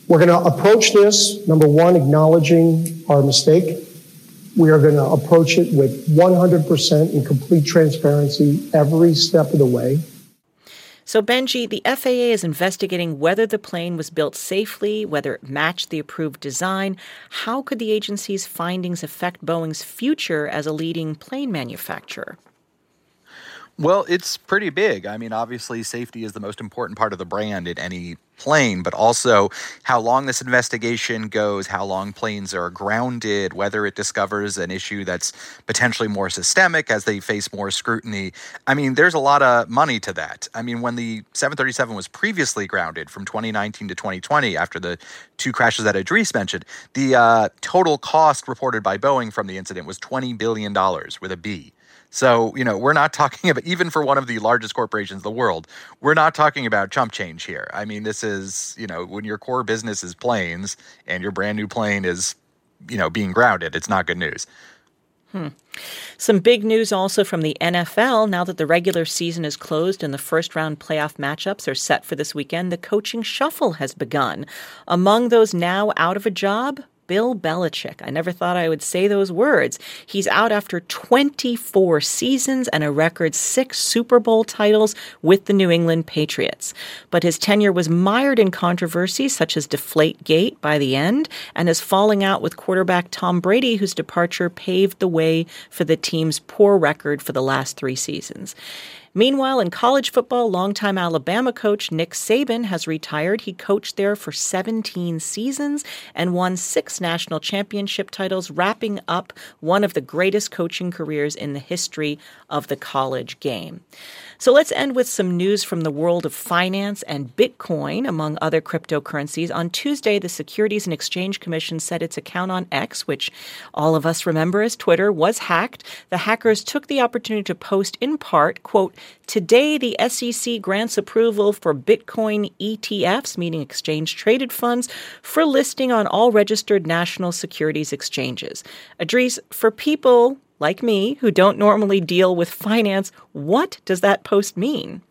We're going to approach this, number one, acknowledging our mistake. We are going to approach it with 100% and complete transparency every step of the way. So, Benjy, the FAA is investigating whether the plane was built safely, whether it matched the approved design. How could the agency's findings affect Boeing's future as a leading plane manufacturer? Well, it's pretty big. I mean, obviously, safety is the most important part of the brand in any plane, but also how long this investigation goes, how long planes are grounded, whether it discovers an issue that's potentially more systemic as they face more scrutiny. I mean, there's a lot of money to that. I mean, when the 737 was previously grounded from 2019 to 2020 after the two crashes that Idrees mentioned, the uh, total cost reported by Boeing from the incident was $20 billion with a B. So, you know, we're not talking about, even for one of the largest corporations in the world, we're not talking about chump change here. I mean, this is, you know, when your core business is planes and your brand new plane is, you know, being grounded, it's not good news. Hmm. Some big news also from the NFL. Now that the regular season is closed and the first round playoff matchups are set for this weekend, the coaching shuffle has begun. Among those now out of a job, Bill Belichick. I never thought I would say those words. He's out after 24 seasons and a record six Super Bowl titles with the New England Patriots. But his tenure was mired in controversy such as Deflate Gate by the end and his falling out with quarterback Tom Brady, whose departure paved the way for the team's poor record for the last three seasons. Meanwhile, in college football, longtime Alabama coach Nick Saban has retired. He coached there for 17 seasons and won six national championship titles, wrapping up one of the greatest coaching careers in the history of the college game. So let's end with some news from the world of finance and Bitcoin, among other cryptocurrencies. On Tuesday, the Securities and Exchange Commission said its account on X, which all of us remember as Twitter, was hacked. The hackers took the opportunity to post in part, quote, Today, the SEC grants approval for Bitcoin ETFs, meaning exchange traded funds, for listing on all registered national securities exchanges. Idrees, for people like me, who don't normally deal with finance, what does that post mean?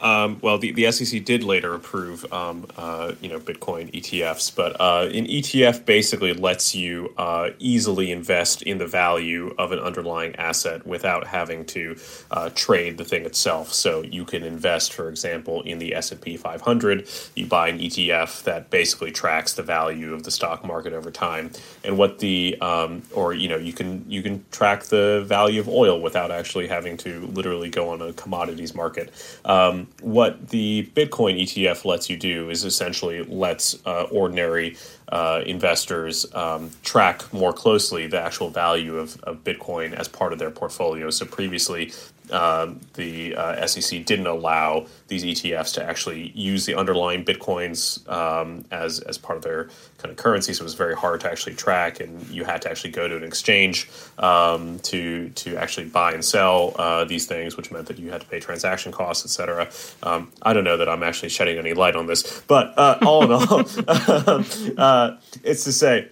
Um, well, the, the SEC did later approve, um, uh, you know, Bitcoin ETFs, but uh, an ETF basically lets you uh, easily invest in the value of an underlying asset without having to uh, trade the thing itself. So you can invest, for example, in the S and P 500. You buy an ETF that basically tracks the value of the stock market over time, and what the um, or you know you can you can track the value of oil without actually having to literally go on a commodities market. Um, what the Bitcoin ETF lets you do is essentially lets uh, ordinary uh, investors um, track more closely the actual value of, of Bitcoin as part of their portfolio. So previously, uh, the uh, SEC didn't allow these ETFs to actually use the underlying bitcoins um, as as part of their kind of currency. So it was very hard to actually track, and you had to actually go to an exchange um, to to actually buy and sell uh, these things, which meant that you had to pay transaction costs, etc. Um, I don't know that I'm actually shedding any light on this, but uh, all in all, uh, it's to say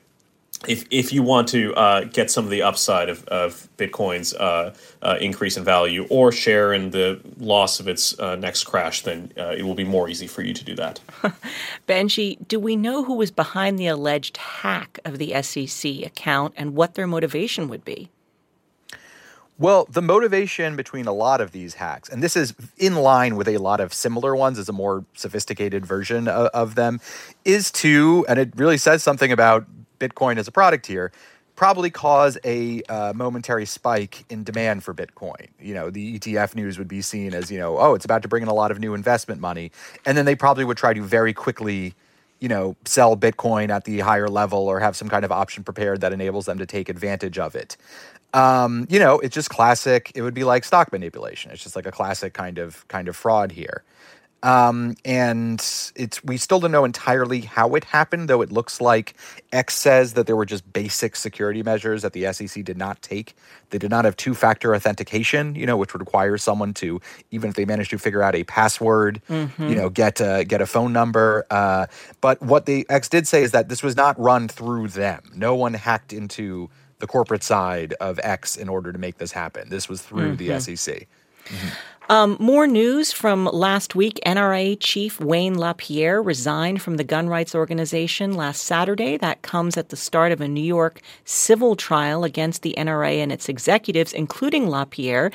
if if you want to uh, get some of the upside of, of Bitcoin's uh, uh, increase in value or share in the loss of its uh, next crash, then uh, it will be more easy for you to do that. Benjy, do we know who was behind the alleged hack of the SEC account and what their motivation would be? Well, the motivation between a lot of these hacks, and this is in line with a lot of similar ones as a more sophisticated version of, of them, is to, and it really says something about Bitcoin as a product here, probably cause a uh, momentary spike in demand for Bitcoin. You know, the ETF news would be seen as, you know, oh, it's about to bring in a lot of new investment money. And then they probably would try to very quickly, you know, sell Bitcoin at the higher level or have some kind of option prepared that enables them to take advantage of it. Um, you know, it's just classic. It would be like stock manipulation. It's just like a classic kind of kind of fraud here. Um, and it's we still don't know entirely how it happened, though it looks like X says that there were just basic security measures that the SEC did not take. They did not have two-factor authentication, you know, which would require someone to, even if they managed to figure out a password, mm-hmm. you know, get a, get a phone number. Uh, but what the X did say is that this was not run through them. No one hacked into the corporate side of X in order to make this happen. This was through mm-hmm. the SEC. Mm-hmm. Um, more news from last week. NRA Chief Wayne LaPierre resigned from the gun rights organization last Saturday. That comes at the start of a New York civil trial against the NRA and its executives, including LaPierre.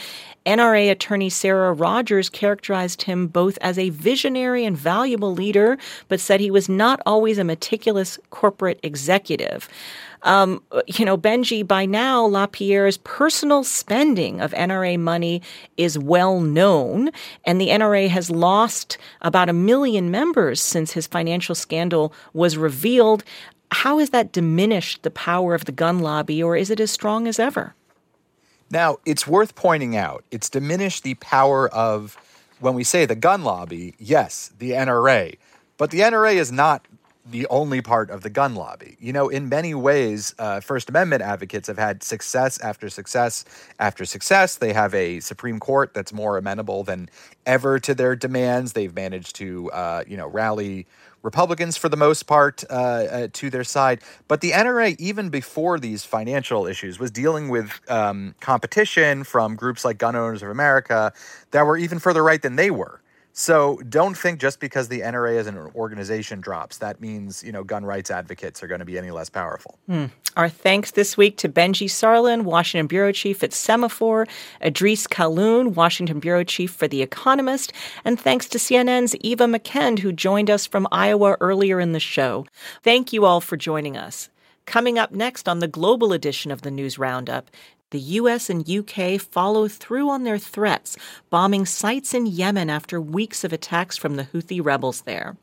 NRA attorney Sarah Rogers characterized him both as a visionary and valuable leader, but said he was not always a meticulous corporate executive. Um, you know, Benjy, by now, LaPierre's personal spending of NRA money is well known, and the NRA has lost about a million members since his financial scandal was revealed. How has that diminished the power of the gun lobby, or is it as strong as ever? Now, it's worth pointing out it's diminished the power of, when we say the gun lobby, yes, the NRA. But the NRA is not the only part of the gun lobby. You know, in many ways, uh, First Amendment advocates have had success after success after success. They have a Supreme Court that's more amenable than ever to their demands. They've managed to, uh, you know, rally Republicans for the most part uh, uh to their side. But the NRA, even before these financial issues, was dealing with um, competition from groups like Gun Owners of America that were even further right than they were. So don't think just because the NRA as an organization drops, that means, you know, gun rights advocates are going to be any less powerful. Hmm. Our thanks this week to Benjy Sarlin, Washington Bureau Chief at Semafor, Idrees Kahloon, Washington Bureau Chief for The Economist, and thanks to CNN's Eva McKend, who joined us from Iowa earlier in the show. Thank you all for joining us. Coming up next on the global edition of the News Roundup, the US and UK follow through on their threats, bombing sites in Yemen after weeks of attacks from the Houthi rebels there.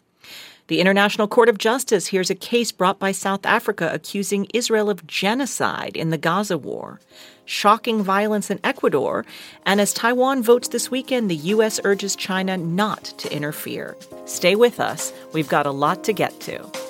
The International Court of Justice hears a case brought by South Africa accusing Israel of genocide in the Gaza war. Shocking violence in Ecuador. And as Taiwan votes this weekend, the U.S. urges China not to interfere. Stay with us. We've got a lot to get to.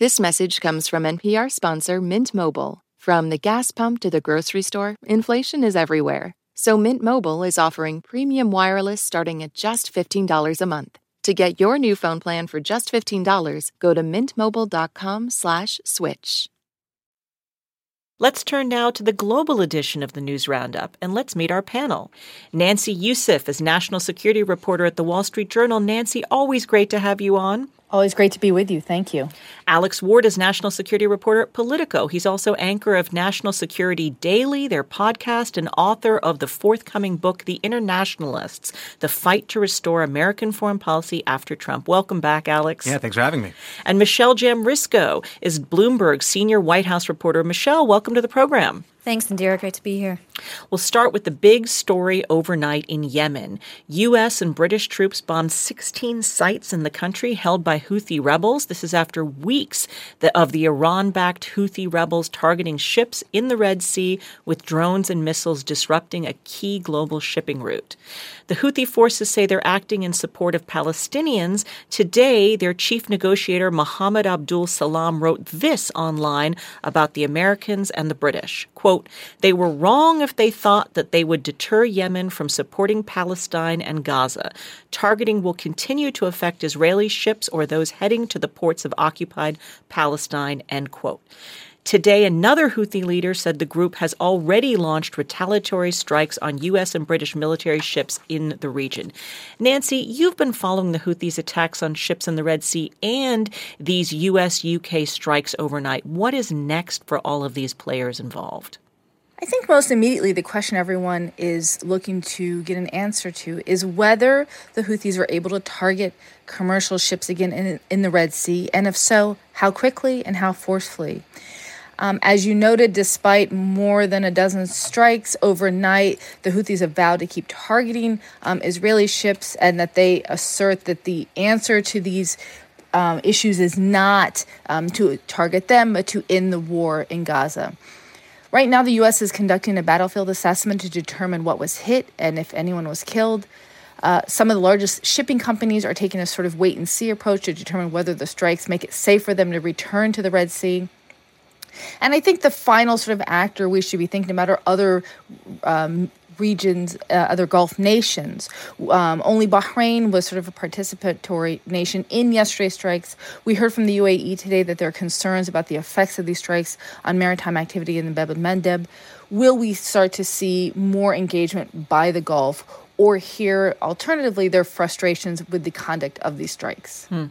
This message comes from NPR sponsor Mint Mobile. From the gas pump to the grocery store, inflation is everywhere. So Mint Mobile is offering premium wireless starting at just $15 a month. To get your new phone plan for just $15, go to mintmobile.com/switch. Let's turn now to the global edition of the News Roundup and let's meet our panel. Nancy Youssef is national security reporter at the Wall Street Journal. Nancy, always great to have you on. Always great to be with you. Thank you. Alex Ward is national security reporter at Politico. He's also anchor of National Security Daily, their podcast, and author of the forthcoming book, The Internationalists The Fight to Restore American Foreign Policy After Trump. Welcome back, Alex. Yeah, thanks for having me. And Michelle Jamrisko is Bloomberg senior White House reporter. Michelle, welcome to the program. Thanks, Indira. Great to be here. We'll start with the big story overnight in Yemen. U.S. and British troops bombed 16 sites in the country held by Houthi rebels. This is after weeks of the Iran backed Houthi rebels targeting ships in the Red Sea with drones and missiles, disrupting a key global shipping route. The Houthi forces say they're acting in support of Palestinians. Today, their chief negotiator, Mohammed Abdul Salam, wrote this online about the Americans and the British. Quote, they were wrong if they thought that they would deter Yemen from supporting Palestine and Gaza. Targeting will continue to affect Israeli ships or those heading to the ports of occupied Palestine, end quote. Today, another Houthi leader said the group has already launched retaliatory strikes on U.S. and British military ships in the region. Nancy, you've been following the Houthis' attacks on ships in the Red Sea and these U.S. UK strikes overnight. What is next for all of these players involved? I think most immediately the question everyone is looking to get an answer to is whether the Houthis were able to target commercial ships again in, in the Red Sea, and if so, how quickly and how forcefully. Um, as you noted, despite more than a dozen strikes overnight, the Houthis have vowed to keep targeting um, Israeli ships and that they assert that the answer to these um, issues is not um, to target them, but to end the war in Gaza. Right now, the U.S. is conducting a battlefield assessment to determine what was hit and if anyone was killed. Uh, some of the largest shipping companies are taking a sort of wait and see approach to determine whether the strikes make it safe for them to return to the Red Sea. And I think the final sort of actor we should be thinking about are other um, regions, uh, other Gulf nations. Um, only Bahrain was sort of a participatory nation in yesterday's strikes. We heard from the UAE today that there are concerns about the effects of these strikes on maritime activity in the Bab el Mandeb. Will we start to see more engagement by the Gulf? Or hear alternatively their frustrations with the conduct of these strikes. Hmm.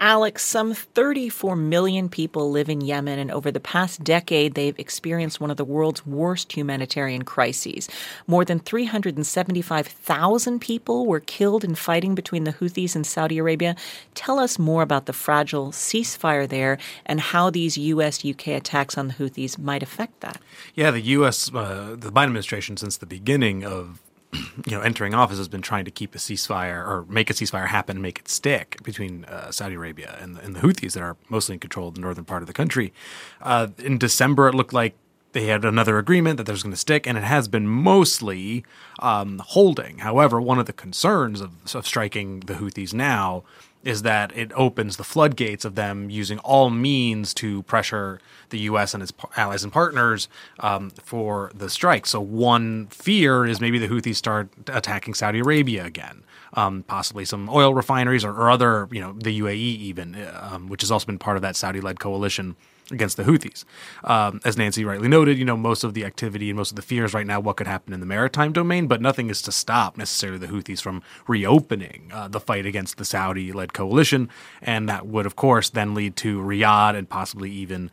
Alex, some 34 million people live in Yemen, and over the past decade, they've experienced one of the world's worst humanitarian crises. More than 375,000 people were killed in fighting between the Houthis and Saudi Arabia. Tell us more about the fragile ceasefire there and how these U.S. UK attacks on the Houthis might affect that. Yeah, the U.S., uh, the Biden administration, since the beginning of you know, entering office has been trying to keep a ceasefire or make a ceasefire happen and make it stick between uh, Saudi Arabia and the, and the Houthis that are mostly in control of the northern part of the country. Uh, in December, it looked like they had another agreement that there's going to stick, and it has been mostly um, holding. However, one of the concerns of, of striking the Houthis now is that it opens the floodgates of them using all means to pressure the U.S. and its allies and partners um, for the strike. So one fear is maybe the Houthis start attacking Saudi Arabia again. Um, possibly some oil refineries or, or, other, you know, the UAE even, um, which has also been part of that Saudi-led coalition against the Houthis. Um, as Nancy rightly noted, you know, most of the activity and most of the fears right now, what could happen in the maritime domain, but nothing is to stop necessarily the Houthis from reopening uh, the fight against the Saudi led coalition. And that would, of course, then lead to Riyadh and possibly even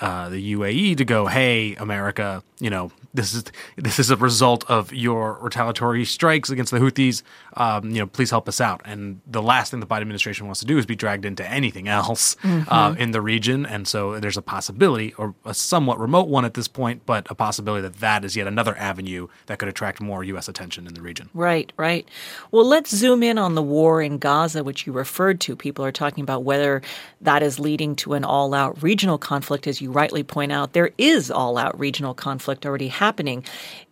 uh, the UAE to go, hey, America, you know, this is this is a result of your retaliatory strikes against the Houthis. Um, you know, please help us out. And the last thing the Biden administration wants to do is be dragged into anything else uh, mm-hmm. uh, in the region. And so there's a possibility, or a somewhat remote one at this point, but a possibility that that is yet another avenue that could attract more U.S. attention in the region. Right, right. Well, let's zoom in on the war in Gaza, which you referred to. People are talking about whether that is leading to an all-out regional conflict, as you rightly point out. There is all-out regional conflict already happening.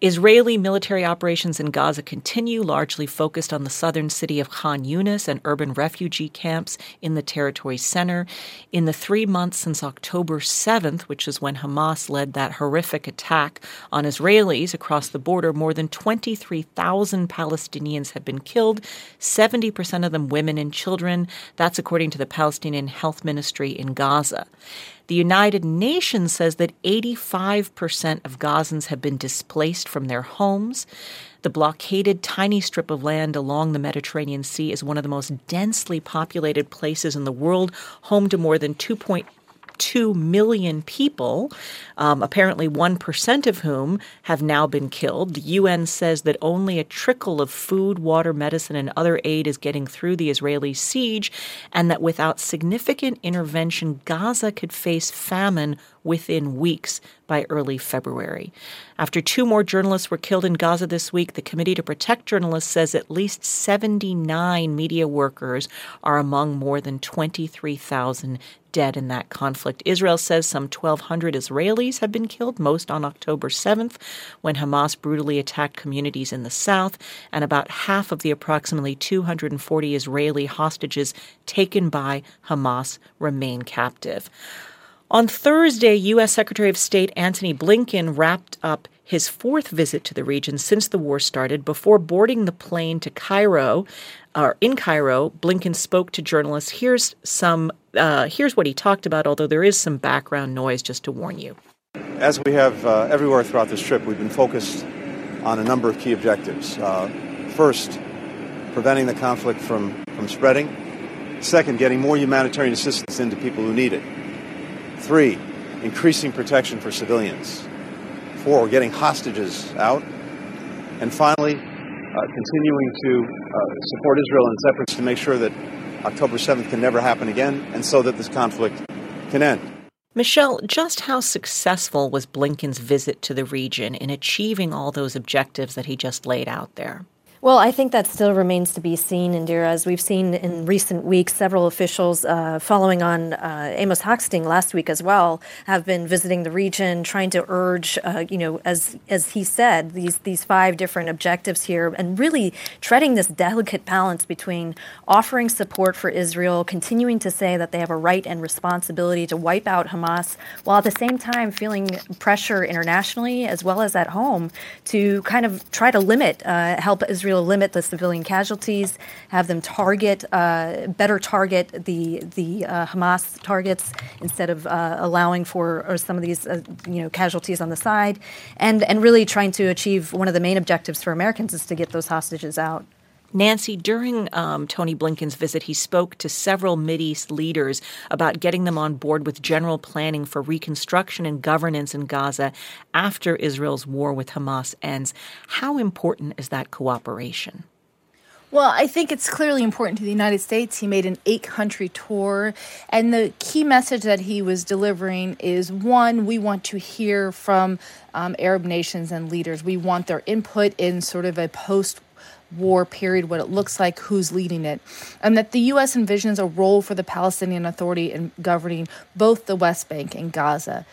Israeli military operations in Gaza continue, largely focused on the southern city of Khan Yunis and urban refugee camps in the territory's center. In the three months since October 7th, which is when Hamas led that horrific attack on Israelis across the border, more than 23,000 Palestinians have been killed, 70% of them women and children. That's according to the Palestinian Health Ministry in Gaza. The United Nations says that 85% of Gazans have been displaced from their homes. The blockaded tiny strip of land along the Mediterranean Sea is one of the most densely populated places in the world, home to more than 2.2 2 million people, um, apparently 1% of whom have now been killed. The UN says that only a trickle of food, water, medicine, and other aid is getting through the Israeli siege, and that without significant intervention, Gaza could face famine within weeks by early February. After two more journalists were killed in Gaza this week, the Committee to Protect Journalists says at least 79 media workers are among more than 23,000 dead in that conflict. Israel says some 1,200 Israelis have been killed, most on October 7th, when Hamas brutally attacked communities in the south, and about half of the approximately 240 Israeli hostages taken by Hamas remain captive. On Thursday, U.S. Secretary of State Antony Blinken wrapped up his fourth visit to the region since the war started. Before boarding the plane to Cairo, in Cairo, Blinken spoke to journalists. Here's some. Uh, here's what he talked about. Although there is some background noise, just to warn you. As we have uh, everywhere throughout this trip, we've been focused on a number of key objectives. Uh, first, preventing the conflict from, from spreading. Second, getting more humanitarian assistance into people who need it. Three, increasing protection for civilians. Four, getting hostages out. And finally, continuing to uh, support Israel in its efforts to make sure that October 7th can never happen again and so that this conflict can end. Michelle, just how successful was Blinken's visit to the region in achieving all those objectives that he just laid out there? Well, I think that still remains to be seen, Indira. As we've seen in recent weeks, several officials uh, following on uh, Amos Hochstein last week as well have been visiting the region, trying to urge, uh, you know, as as he said, these these five different objectives here, and really treading this delicate balance between offering support for Israel, continuing to say that they have a right and responsibility to wipe out Hamas, while at the same time feeling pressure internationally as well as at home to kind of try to limit, uh, help Israel Israel limit the civilian casualties, have them target uh, better target the the uh, Hamas targets instead of uh, allowing for some of these uh, you know casualties on the side, and and really trying to achieve one of the main objectives for Americans is to get those hostages out. Nancy, during um, Tony Blinken's visit, he spoke to several Mideast leaders about getting them on board with general planning for reconstruction and governance in Gaza after Israel's war with Hamas ends. How important is that cooperation? Well, I think it's clearly important to the United States. He made an eight country tour, and the key message that he was delivering is one, we want to hear from um, Arab nations and leaders. We want their input in sort of a post war period, what it looks like, who's leading it, and that the U.S. envisions a role for the Palestinian Authority in governing both the West Bank and Gaza.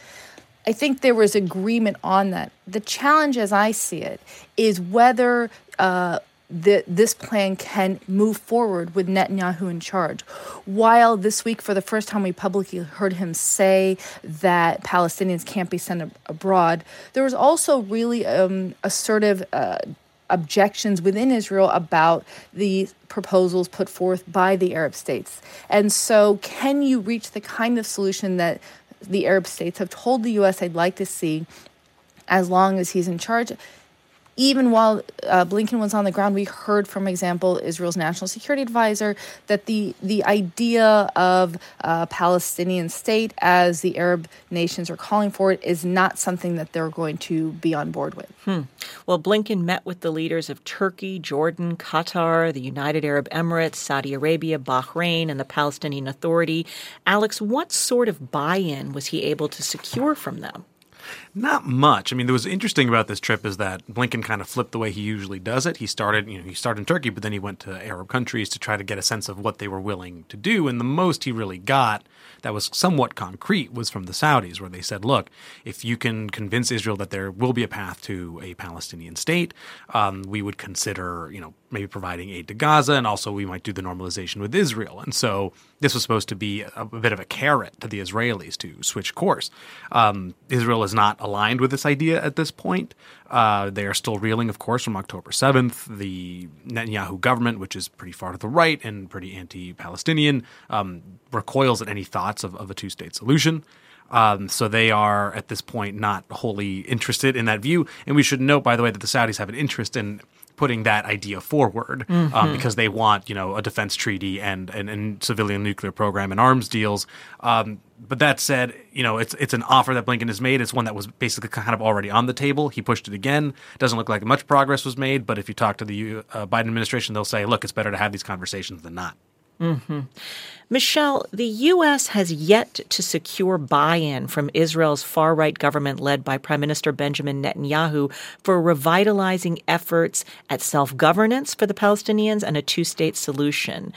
I think there was agreement on that. The challenge, as I see it, is whether uh, the, this plan can move forward with Netanyahu in charge. While this week, for the first time, we publicly heard him say that Palestinians can't be sent abroad, there was also really um, assertive. Uh, objections within Israel about the proposals put forth by the Arab states. And so, can you reach the kind of solution that the Arab states have told the U.S. they'd like to see as long as he's in charge? Even while uh, Blinken was on the ground, we heard, from example, Israel's national security advisor that the the idea of a Palestinian state, as the Arab nations are calling for it, is not something that they're going to be on board with. Hmm. Well, Blinken met with the leaders of Turkey, Jordan, Qatar, the United Arab Emirates, Saudi Arabia, Bahrain, and the Palestinian Authority. Alex, what sort of buy-in was he able to secure from them? Not much. I mean, what was interesting about this trip is that Blinken kind of flipped the way he usually does it. He started, you know, he started in Turkey, but then he went to Arab countries to try to get a sense of what they were willing to do. And the most he really got that was somewhat concrete was from the Saudis, where they said, look, if you can convince Israel that there will be a path to a Palestinian state, um, we would consider, you know, maybe providing aid to Gaza, and also we might do the normalization with Israel. And so this was supposed to be a, a bit of a carrot to the Israelis to switch course. Um, Israel is not aligned with this idea at this point. Uh, they are still reeling, of course, from October 7th. The Netanyahu government, which is pretty far to the right and pretty anti Palestinian, um, recoils at any thoughts of, of a two state solution. Um, so they are at this point not wholly interested in that view. And we should note, by the way, that the Saudis have an interest in putting that idea forward um, mm-hmm. um, because they want you know a defense treaty and and, and civilian nuclear program and arms deals. Um, but that said, you know it's it's an offer that Blinken has made. It's one that was basically kind of already on the table. He pushed it again. Doesn't look like much progress was made. But if you talk to the uh, Biden administration, they'll say, look, it's better to have these conversations than not. Mm-hmm. Michelle, the U.S. has yet to secure buy in from Israel's far right government led by Prime Minister Benjamin Netanyahu for revitalizing efforts at self governance for the Palestinians and a two state solution.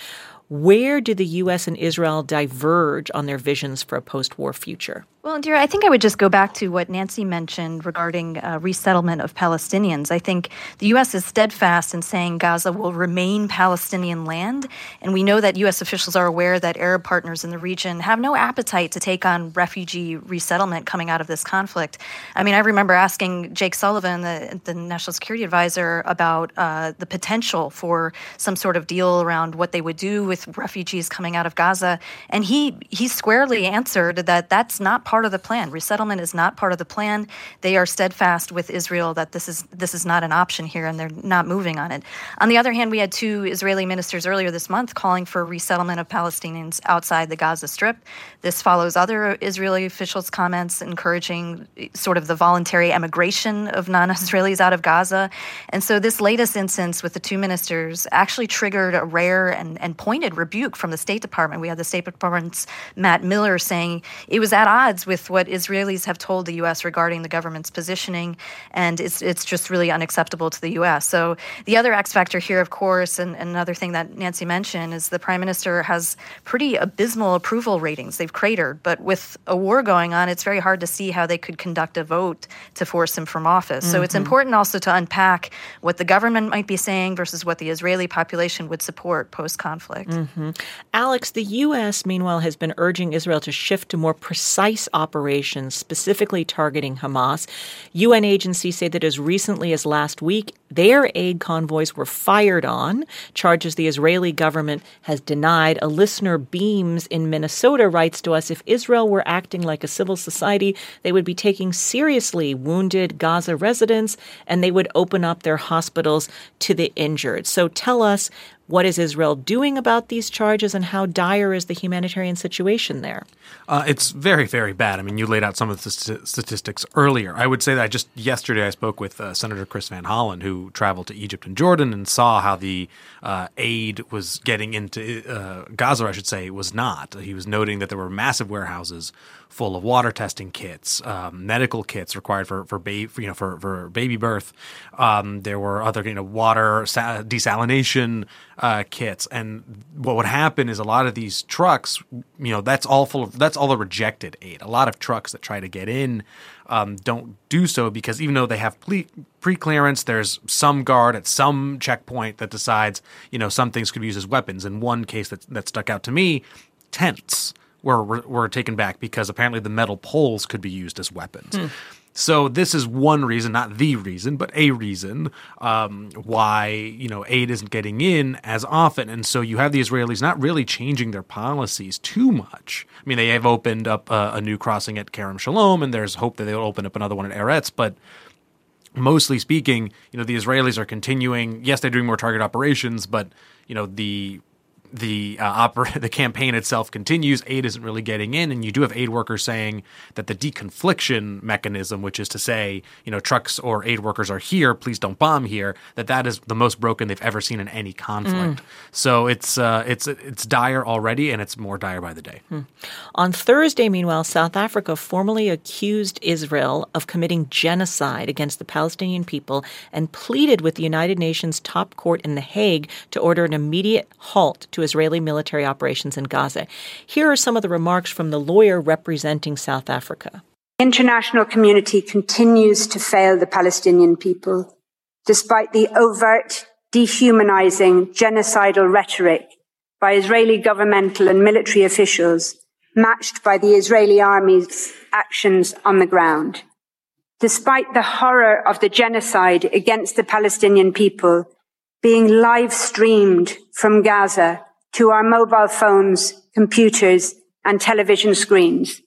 Where do the U.S. and Israel diverge on their visions for a post war future? Well, Indira, I think I would just go back to what Nancy mentioned regarding uh, resettlement of Palestinians. I think the U.S. is steadfast in saying Gaza will remain Palestinian land. And we know that U.S. officials are aware that Arab partners in the region have no appetite to take on refugee resettlement coming out of this conflict. I mean, I remember asking Jake Sullivan, the, the National Security Advisor, about uh, the potential for some sort of deal around what they would do with refugees coming out of Gaza. And he, he squarely answered that that's not part of the plan. Resettlement is not part of the plan. They are steadfast with Israel that this is this is not an option here, and they're not moving on it. On the other hand, we had two Israeli ministers earlier this month calling for resettlement of Palestinians outside the Gaza Strip. This follows other Israeli officials' comments encouraging sort of the voluntary emigration of non-Israelis out of Gaza. And so this latest instance with the two ministers actually triggered a rare and, and pointed rebuke from the State Department. We had the State Department's Matt Miller saying it was at odds coincides with what Israelis have told the U.S. regarding the government's positioning, and it's it's just really unacceptable to the U.S. So the other X factor here, of course, and, and another thing that Nancy mentioned is the prime minister has pretty abysmal approval ratings. They've cratered, but with a war going on, it's very hard to see how they could conduct a vote to force him from office. Mm-hmm. So it's mm-hmm. important also to unpack what the government might be saying versus what the Israeli population would support post conflict. Mm-hmm. Alex, the U.S., meanwhile, has been urging Israel to shift to more precise operations, specifically targeting Hamas. UN agencies say that as recently as last week, their aid convoys were fired on, charges the Israeli government has denied. A listener, Beams in Minnesota, writes to us if Israel were acting like a civil society, they would be taking seriously wounded Gaza residents and they would open up their hospitals to the injured. So tell us what is Israel doing about these charges, and how dire is the humanitarian situation there? Uh, it's very, very bad. I mean, you laid out some of the st- statistics earlier. I would say that I just yesterday I spoke with uh, Senator Chris Van Hollen, who traveled to Egypt and Jordan and saw how the uh, aid was getting into uh, Gaza. I should say was not. He was noting that there were massive warehouses full of water testing kits, um, medical kits required for for baby you know for for baby birth. Um, there were other you know water sa- desalination uh, kits, and what would happen is a lot of these trucks, you know, that's all full of that's all the rejected aid. A lot of trucks that try to get in um, don't do so because even though they have pre clearance, there's some guard at some checkpoint that decides, you know, some things could be used as weapons. In one case that that stuck out to me, tents were, were, taken back because apparently the metal poles could be used as weapons. Hmm. So this is one reason, not the reason, but a reason um, why you know aid isn't getting in as often, and so you have the Israelis not really changing their policies too much. I mean, they have opened up a, a new crossing at Kerem Shalom, and there's hope that they'll open up another one at Erez, but mostly speaking, you know, the Israelis are continuing. Yes, they're doing more target operations, but you know the the uh, opera, the campaign itself continues. Aid isn't really getting in, and you do have aid workers saying that the deconfliction mechanism, which is to say, you know, trucks or aid workers are here, please don't bomb here, that that is the most broken they've ever seen in any conflict. Mm. So it's uh, it's it's dire already, and it's more dire by the day. Mm. On Thursday, meanwhile, South Africa formally accused Israel of committing genocide against the Palestinian people and pleaded with the United Nations top court in The Hague to order an immediate halt to Israeli military operations in Gaza. Here are some of the remarks from the lawyer representing South Africa. International community continues to fail the Palestinian people despite the overt, dehumanizing, genocidal rhetoric by Israeli governmental and military officials matched by the Israeli army's actions on the ground. Despite the horror of the genocide against the Palestinian people being live streamed from Gaza to our mobile phones, computers, and television screens.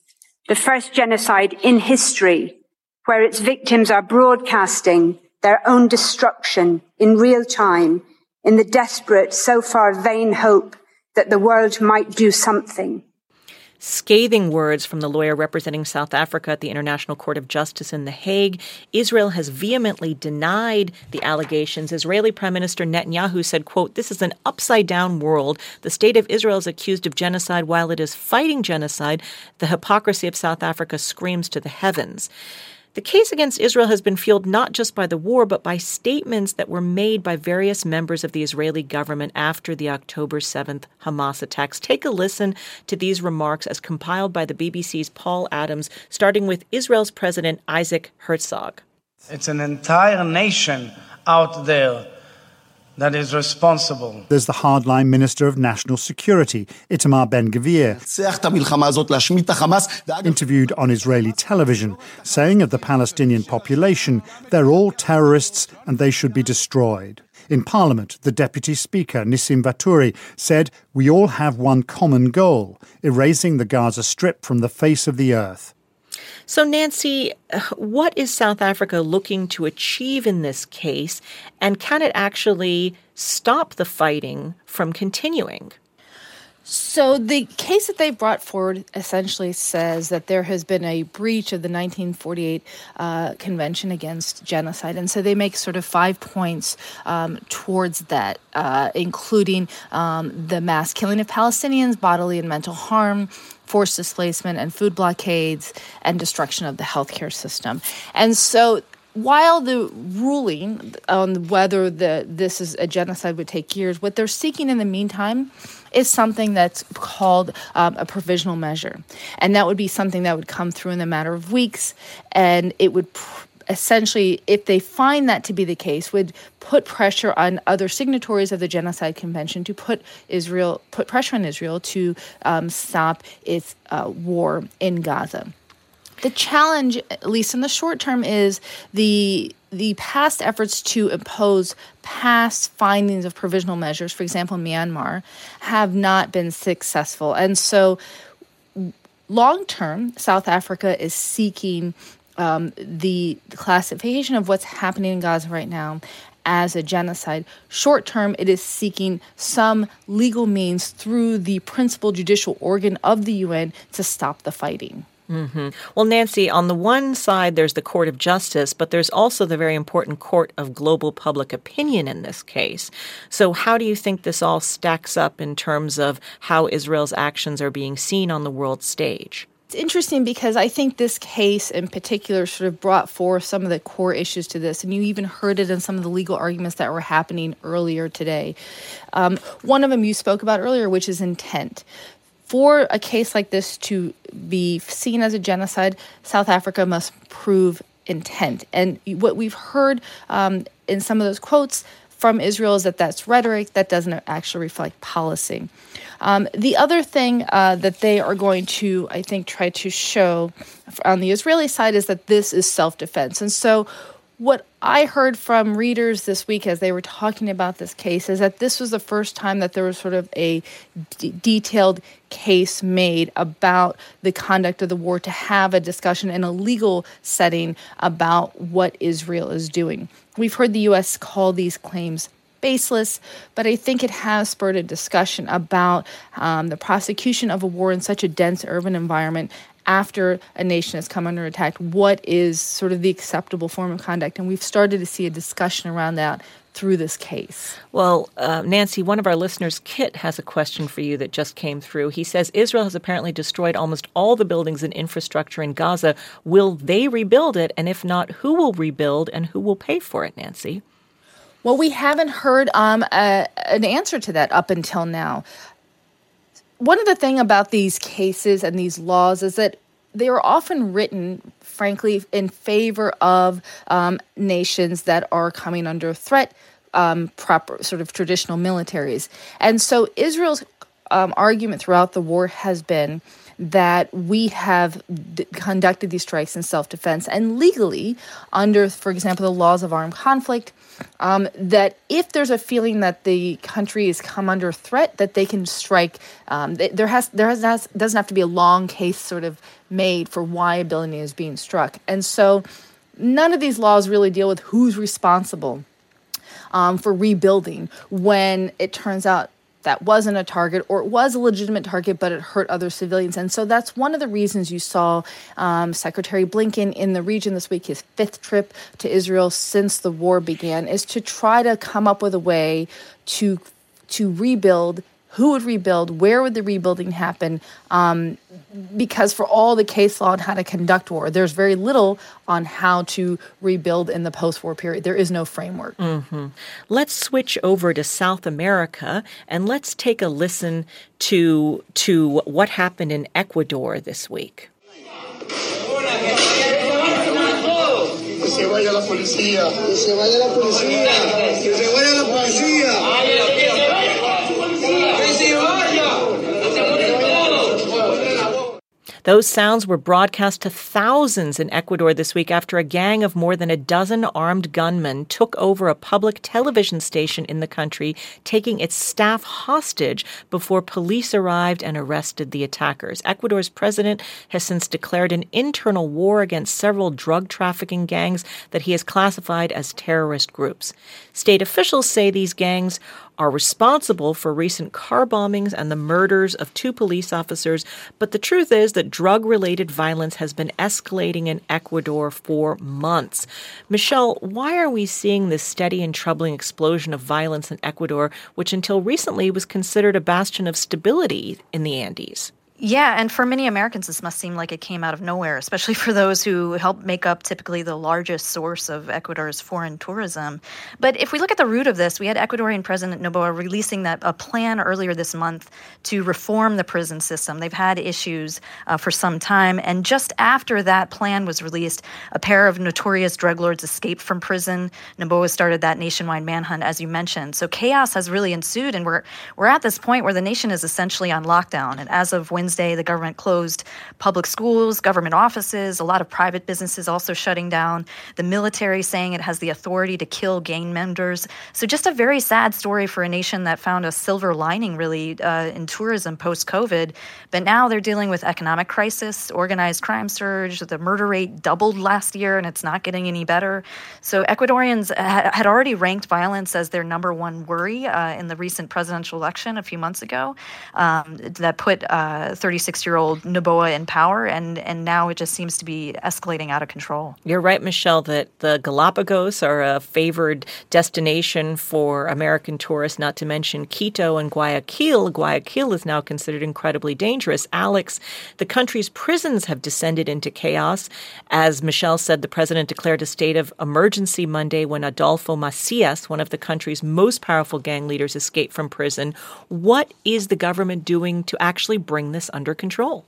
The first genocide in history where its victims are broadcasting their own destruction in real time in the desperate, so far vain hope that the world might do something scathing words from the lawyer representing South Africa at the International Court of Justice in The Hague. Israel has vehemently denied the allegations. Israeli Prime Minister Netanyahu said, quote, this is an upside down world. The state of Israel is accused of genocide while it is fighting genocide. The hypocrisy of South Africa screams to the heavens. The case against Israel has been fueled not just by the war, but by statements that were made by various members of the Israeli government after the October 7th Hamas attacks. Take a listen to these remarks as compiled by the BBC's Paul Adams, starting with Israel's President Isaac Herzog. It's an entire nation out there that is responsible. There's the hardline Minister of National Security, Itamar Ben Gvir, interviewed on Israeli television, saying of the Palestinian population, they're all terrorists and they should be destroyed. In Parliament, the Deputy Speaker, Nissim Vaturi, said, We all have one common goal erasing the Gaza Strip from the face of the earth. So, Nancy, what is South Africa looking to achieve in this case, and can it actually stop the fighting from continuing? So the case that they brought forward essentially says that there has been a breach of the 1948 uh, Convention Against Genocide, and so they make sort of five points um, towards that, uh, including um, the mass killing of Palestinians, bodily and mental harm, forced displacement and food blockades, and destruction of the healthcare system. And so while the ruling on whether the this is a genocide would take years, what they're seeking in the meantime is something that's called um, a provisional measure, and that would be something that would come through in a matter of weeks, and it would. Pr- essentially, if they find that to be the case, would put pressure on other signatories of the Genocide Convention to put Israel, put pressure on Israel to um, stop its uh, war in Gaza. The challenge, at least in the short term, is the the past efforts to impose past findings of provisional measures, for example, Myanmar, have not been successful. And so, long term, South Africa is seeking um, the classification of what's happening in Gaza right now as a genocide. Short term, it is seeking some legal means through the principal judicial organ of the UN to stop the fighting. Mm-hmm. Well, Nancy, on the one side, there's the Court of Justice, but there's also the very important Court of Global Public Opinion in this case. So, how do you think this all stacks up in terms of how Israel's actions are being seen on the world stage? Interesting because I think this case in particular sort of brought forth some of the core issues to this, and you even heard it in some of the legal arguments that were happening earlier today. Um, one of them you spoke about earlier, which is intent for a case like this to be seen as a genocide, South Africa must prove intent. And what we've heard um, in some of those quotes from Israel is that that's rhetoric that doesn't actually reflect policy. Um, the other thing uh, that they are going to, I think, try to show on the Israeli side is that this is self defense. And so what I heard from readers this week as they were talking about this case is that this was the first time that there was sort of a d- detailed case made about the conduct of the war to have a discussion in a legal setting about what Israel is doing. We've heard the U.S. call these claims baseless, but I think it has spurred a discussion about um, the prosecution of a war in such a dense urban environment after a nation has come under attack, what is sort of the acceptable form of conduct? And we've started to see a discussion around that through this case. Well, uh, Nancy, one of our listeners, Kit, has a question for you that just came through. He says Israel has apparently destroyed almost all the buildings and infrastructure in Gaza. Will they rebuild it? And if not, who will rebuild and who will pay for it, Nancy? Well, we haven't heard um, a, an answer to that up until now one of the thing about these cases and these laws is that they are often written, frankly, in favor of um, nations that are coming under threat, um, proper sort of traditional militaries. And so Israel's um, argument throughout the war has been that we have d- conducted these strikes in self defense and legally, under, for example, the laws of armed conflict, um, that if there's a feeling that the country has come under threat, that they can strike. Um, there has there has, doesn't have to be a long case sort of made for why a building is being struck, and so none of these laws really deal with who's responsible um, for rebuilding when it turns out that wasn't a target or it was a legitimate target, but it hurt other civilians. And so that's one of the reasons you saw um, Secretary Blinken in the region this week, his fifth trip to Israel since the war began, is to try to come up with a way to to rebuild who would rebuild, where would the rebuilding happen, um, because for all the case law on how to conduct war, there's very little on how to rebuild in the post war period. There is no framework. Mm-hmm. Let's switch over to South America and let's take a listen to, to what happened in Ecuador this week. Que se vaya la policía, que se vaya la policía, que se vaya la policía. Those sounds were broadcast to thousands in Ecuador this week after a gang of more than a dozen armed gunmen took over a public television station in the country, taking its staff hostage before police arrived and arrested the attackers. Ecuador's president has since declared an internal war against several drug trafficking gangs that he has classified as terrorist groups. State officials say these gangs are responsible for recent car bombings and the murders of two police officers. But the truth is that drug related violence has been escalating in Ecuador for months. Michelle, why are we seeing this steady and troubling explosion of violence in Ecuador, which until recently was considered a bastion of stability in the Andes? Yeah, and for many Americans, this must seem like it came out of nowhere, especially for those who help make up typically the largest source of Ecuador's foreign tourism. But if we look at the root of this, we had Ecuadorian President Noboa releasing that a plan earlier this month to reform the prison system. They've had issues uh, for some time, and just after that plan was released, a pair of notorious drug lords escaped from prison. Noboa started that nationwide manhunt, as you mentioned. So chaos has really ensued, and we're we're at this point where the nation is essentially on lockdown. And as of Wednesday Wednesday, the government closed public schools, government offices, a lot of private businesses also shutting down, the military saying it has the authority to kill gang members. So, just a very sad story for a nation that found a silver lining, really, uh, in tourism post COVID. But now they're dealing with economic crisis, organized crime surge, the murder rate doubled last year, and it's not getting any better. So, Ecuadorians ha- had already ranked violence as their number one worry uh, in the recent presidential election a few months ago um, that put uh, 36 year old Noboa in power, and, and now it just seems to be escalating out of control. You're right, Michelle, that the Galapagos are a favored destination for American tourists, not to mention Quito and Guayaquil. Guayaquil is now considered incredibly dangerous. Alex, the country's prisons have descended into chaos. As Michelle said, the president declared a state of emergency Monday when Adolfo Macias, one of the country's most powerful gang leaders, escaped from prison. What is the government doing to actually bring this under control?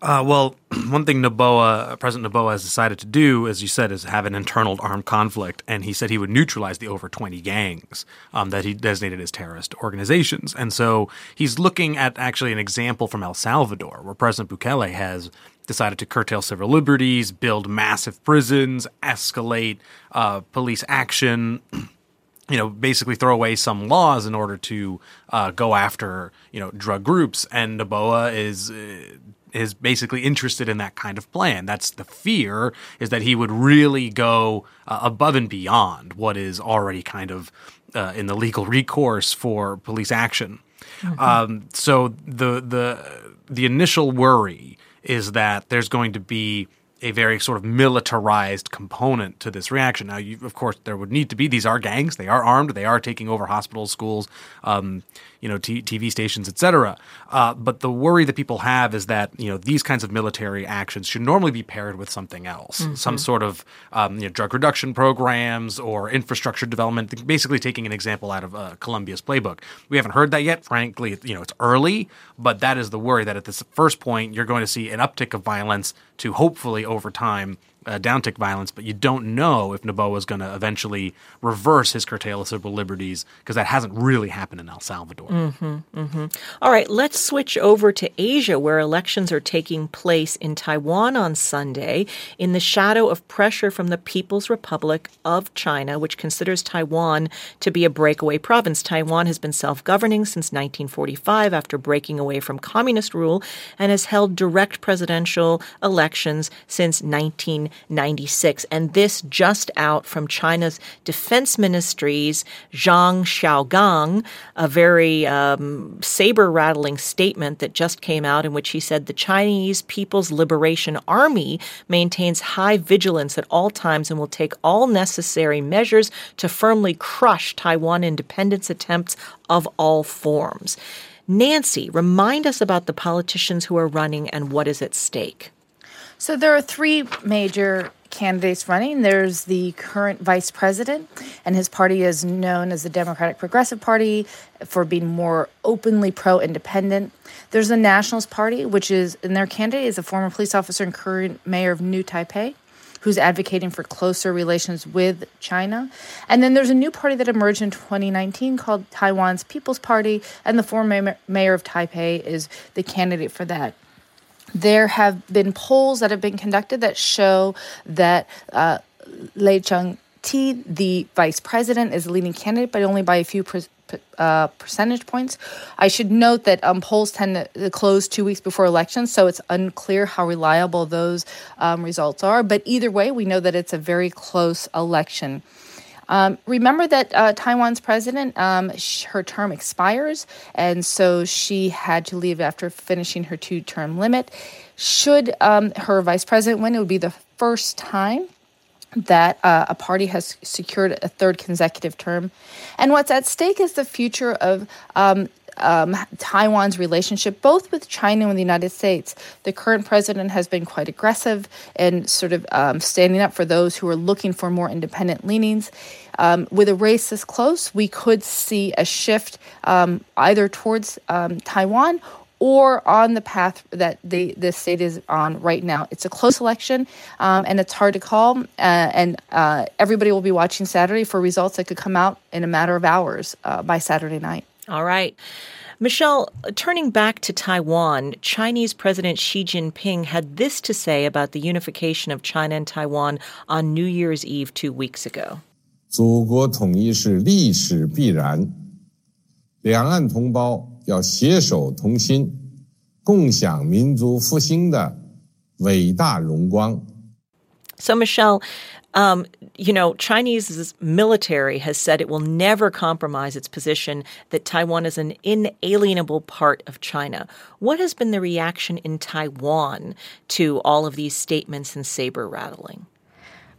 Uh, well, one thing Noboa, President Noboa has decided to do, as you said, is have an internal armed conflict, and he said he would neutralize the over 20 gangs um, that he designated as terrorist organizations. And so he's looking at actually an example from El Salvador, where President Bukele has decided to curtail civil liberties, build massive prisons, escalate uh, police action. you know, basically throw away some laws in order to uh, go after you know drug groups, and Noboa is uh, is basically interested in that kind of plan. That's the fear is that he would really go uh, above and beyond what is already kind of uh, in the legal recourse for police action. Mm-hmm. Um, so the the the initial worry is that there's going to be a very sort of militarized component to this reaction. Now, you, of course, there would need to be. These are gangs. They are armed. They are taking over hospitals, schools, um, you know, t- TV stations, etc. Uh, but the worry that people have is that you know these kinds of military actions should normally be paired with something else, mm-hmm. some sort of um, you know, drug reduction programs or infrastructure development. Basically, taking an example out of uh, Colombia's playbook. We haven't heard that yet. Frankly, you know, it's early, but that is the worry that at this first point you're going to see an uptick of violence to hopefully over time uh, downtick violence, but you don't know if Noboa is going to eventually reverse his curtail of civil liberties because that hasn't really happened in El Salvador. Mm-hmm, mm-hmm. All right, let's switch over to Asia, where elections are taking place in Taiwan on Sunday in the shadow of pressure from the People's Republic of China, which considers Taiwan to be a breakaway province. Taiwan has been self governing since 1945 after breaking away from communist rule and has held direct presidential elections since 19. 96. And this just out from China's defense ministry's Zhang Xiaogang, a very um, saber rattling statement that just came out in which he said the Chinese People's Liberation Army maintains high vigilance at all times and will take all necessary measures to firmly crush Taiwan independence attempts of all forms. Nancy, remind us about the politicians who are running and what is at stake. So there are three major candidates running. There's the current vice president, and his party is known as the Democratic Progressive Party for being more openly pro independent. There's the Nationalist Party, which is, and their candidate is a former police officer and current mayor of New Taipei. Who's advocating for closer relations with China? And then there's a new party that emerged in 2019 called Taiwan's People's Party, and the former mayor of Taipei is the candidate for that there have been polls that have been conducted that show that uh, Lai Ching-te, the vice president, is the leading candidate, but only by a few uh, percentage points. I should note that um, polls tend to close two weeks before elections, so it's unclear how reliable those um, results are. But either way, we know that it's a very close election. Um, remember that uh, Taiwan's president, um, sh- her term expires, and so she had to leave after finishing her two term limit. Should um, her vice president win, it would be the first time that uh, a party has secured a third consecutive term. And what's at stake is the future of um, um, Taiwan's relationship, both with China and the United States. The current president has been quite aggressive and sort of um, standing up for those who are looking for more independent leanings. Um, with a race this close, we could see a shift um, either towards um, Taiwan or on the path that the, the state is on right now. It's a close election, um, and it's hard to call. Uh, and uh, everybody will be watching Saturday for results that could come out in a matter of hours uh, by Saturday night. All right. Michelle, turning back to Taiwan, Chinese President Xi Jinping had this to say about the unification of China and Taiwan on New Year's Eve two weeks ago. 祖国统一是历史必然，两岸同胞要携手同心，共享民族复兴的伟大荣光。So, Michelle, um, you know, Chinese military has said it will never compromise its position that Taiwan is an inalienable part of China. What has been the reaction in Taiwan to all of these statements and saber rattling?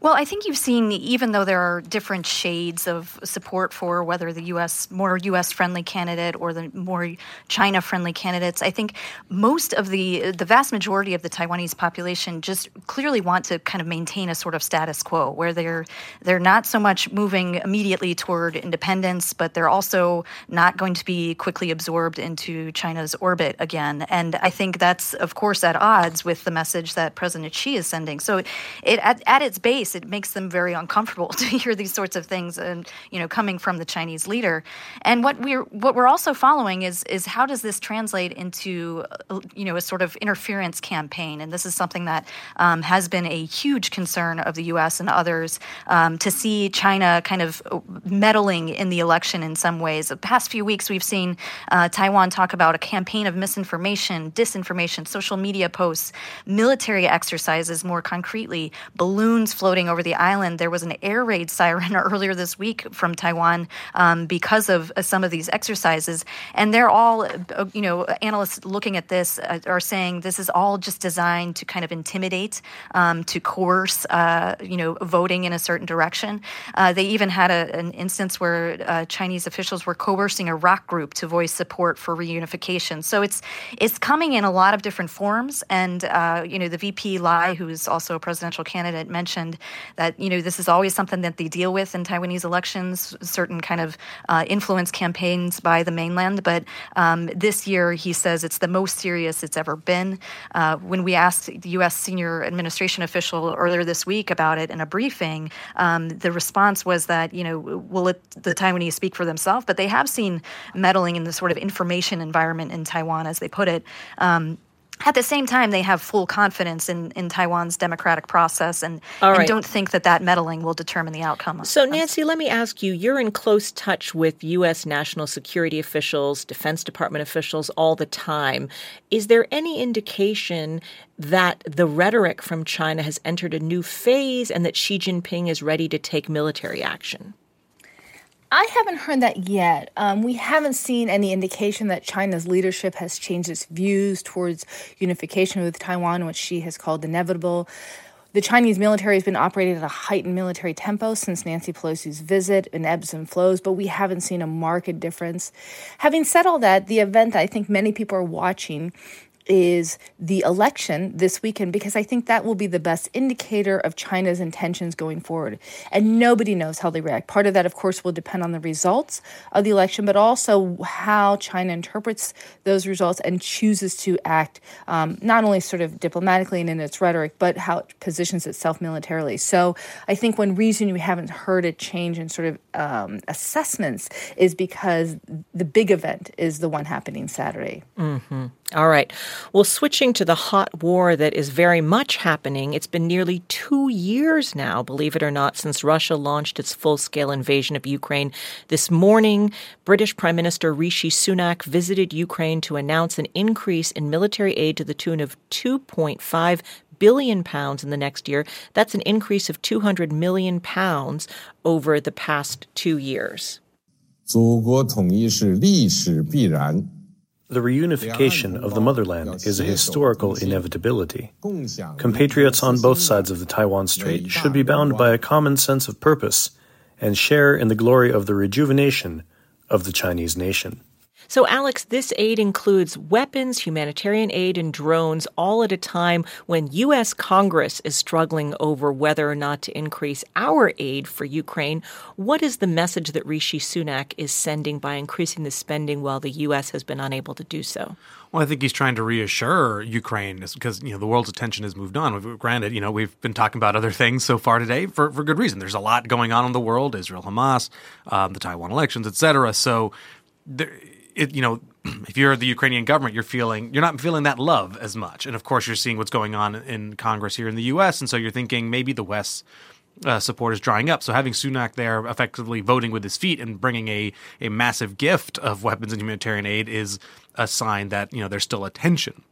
Well, I think you've seen, even though there are different shades of support for whether the U.S. more U.S. friendly candidate or the more China friendly candidates, I think most of the the vast majority of the Taiwanese population just clearly want to kind of maintain a sort of status quo where they're they're not so much moving immediately toward independence, but they're also not going to be quickly absorbed into China's orbit again. And I think that's of course at odds with the message that President Xi is sending. So, it at, at its base it makes them very uncomfortable to hear these sorts of things, and you know, coming from the Chinese leader. And what we're what we're also following is is how does this translate into you know a sort of interference campaign? And this is something that um, has been a huge concern of the U.S. and others um, to see China kind of meddling in the election in some ways. The past few weeks, we've seen uh, Taiwan talk about a campaign of misinformation, disinformation, social media posts, military exercises, more concretely, balloons floating floating over the island. There was an air raid siren earlier this week from Taiwan um, because of uh, some of these exercises. And they're all, uh, you know, analysts looking at this uh, are saying this is all just designed to kind of intimidate, um, to coerce, uh, you know, voting in a certain direction. Uh, they even had a, an instance where uh, Chinese officials were coercing a rock group to voice support for reunification. So it's it's coming in a lot of different forms. And you know, the VP Lai, who is also a presidential candidate, mentioned that you know this is always something that they deal with in Taiwanese elections, certain kind of uh, influence campaigns by the mainland. But um, this year, he says it's the most serious it's ever been. Uh, when we asked the U.S. senior administration official earlier this week about it in a briefing, um, the response was that you know will it, the Taiwanese speak for themselves, but they have seen meddling in the sort of information environment in Taiwan, as they put it. Um, at the same time, they have full confidence in, in Taiwan's democratic process and, right. and, don't think that that meddling will determine the outcome. So, Nancy, let me ask you you're in close touch with U.S. national security officials, Defense Department officials all the time. Is there any indication that the rhetoric from China has entered a new phase and that Xi Jinping is ready to take military action? I haven't heard that yet. Um, we haven't seen any indication that China's leadership has changed its views towards unification with Taiwan, which she has called inevitable. The Chinese military has been operating at a heightened military tempo since Nancy Pelosi's visit in ebbs and flows, but we haven't seen a marked difference. Having said all that, the event that I think many people are watching is the election this weekend because I think that will be the best indicator of China's intentions going forward. And nobody knows how they react. Part of that, of course, will depend on the results of the election, but also how China interprets those results and chooses to act um, not only sort of diplomatically and in its rhetoric, but how it positions itself militarily. So I think one reason we haven't heard a change in sort of um, assessments is because the big event is the one happening Saturday. Mm-hmm. All right. Well, switching to the hot war that is very much happening, it's been nearly two years now, believe it or not, since Russia launched its full scale invasion of Ukraine. This morning, British Prime Minister Rishi Sunak visited Ukraine to announce an increase in military aid to the tune of 2.5 billion pounds in the next year. That's an increase of 200 million pounds over the past two years. The reunification of the motherland is a historical inevitability. Compatriots on both sides of the Taiwan Strait should be bound by a common sense of purpose and share in the glory of the rejuvenation of the Chinese nation. So, Alex, this aid includes weapons, humanitarian aid, and drones, all at a time when U.S. Congress is struggling over whether or not to increase our aid for Ukraine. What is the message that Rishi Sunak is sending by increasing the spending while the U.S. has been unable to do so? Well, I think he's trying to reassure Ukraine because you know the world's attention has moved on. Granted, you know we've been talking about other things so far today for, for good reason. There's a lot going on in the world: Israel, Hamas, um, the Taiwan elections, etc. So there, it, you know, if you're the Ukrainian government, you're feeling you're not feeling that love as much, and of course you're seeing what's going on in Congress here in the U.S., and so you're thinking maybe the West's uh, support is drying up. So having Sunak there, effectively voting with his feet and bringing a a massive gift of weapons and humanitarian aid is a sign that you know there's still attention.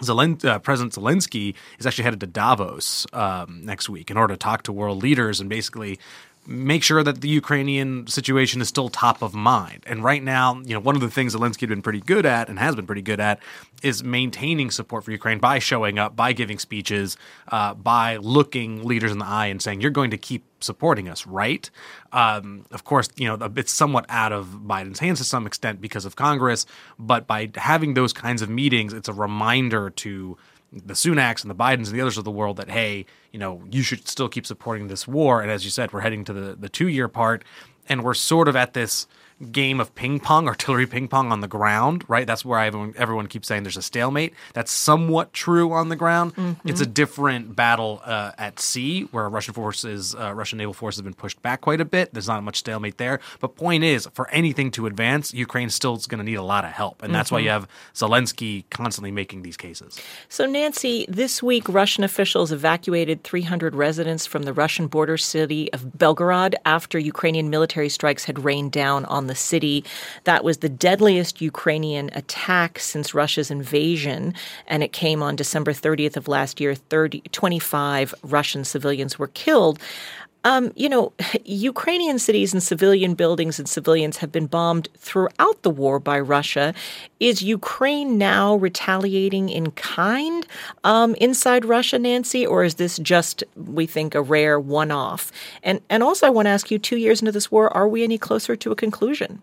Zelen- uh, President Zelensky is actually headed to Davos um, next week in order to talk to world leaders and basically make sure that the Ukrainian situation is still top of mind. And right now, you know, one of the things Zelensky had been pretty good at and has been pretty good at is maintaining support for Ukraine by showing up, by giving speeches, uh, by looking leaders in the eye and saying, "You're going to keep supporting us, right?" Um, of course, you know, it's somewhat out of Biden's hands to some extent because of Congress, but by having those kinds of meetings, it's a reminder to the Sunaks and the Bidens and the others of the world that hey, you know, you should still keep supporting this war. And as you said, we're heading to the the two year part, and we're sort of at this game of ping pong, artillery ping pong on the ground, right? That's where everyone, everyone keeps saying there's a stalemate. That's somewhat true on the ground. Mm-hmm. It's a different battle uh, at sea where Russian forces, uh, Russian naval forces have been pushed back quite a bit. There's not much stalemate there. But point is, for anything to advance, Ukraine still is going to need a lot of help. And that's mm-hmm. why you have Zelensky constantly making these cases. So, Nancy, this week, Russian officials evacuated 300 residents from the Russian border city of Belgorod after Ukrainian military strikes had rained down on the city. That was the deadliest Ukrainian attack since Russia's invasion, and it came on December 30th of last year. 30, 25 Russian civilians were killed. Um, you know, Ukrainian cities and civilian buildings and civilians have been bombed throughout the war by Russia. Is Ukraine now retaliating in kind um, inside Russia, Nancy, or is this just, we think, a rare one off? And, and also, I want to ask you two years into this war, are we any closer to a conclusion?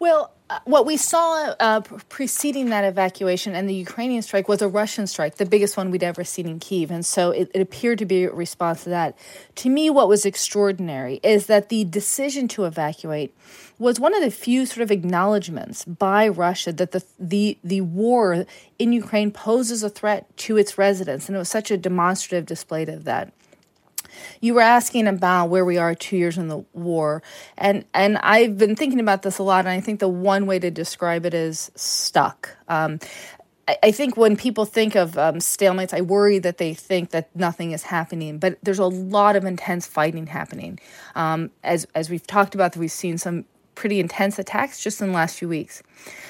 Well, uh, what we saw uh, preceding that evacuation and the Ukrainian strike was a Russian strike, the biggest one we'd ever seen in Kiev. And so it, it, appeared to be a response to that. To me, what was extraordinary is that the decision to evacuate was one of the few sort of acknowledgments by Russia that the, the, the war in Ukraine poses a threat to its residents. And it was such a demonstrative display of that. You were asking about where we are two years in the war, and and I've been thinking about this a lot, and I think the one way to describe it is stuck. Um, I think when people think of um, stalemates, I worry that they think that nothing is happening. But there's a lot of intense fighting happening. Um, as as we've talked about, we've seen some pretty intense attacks just in the last few weeks.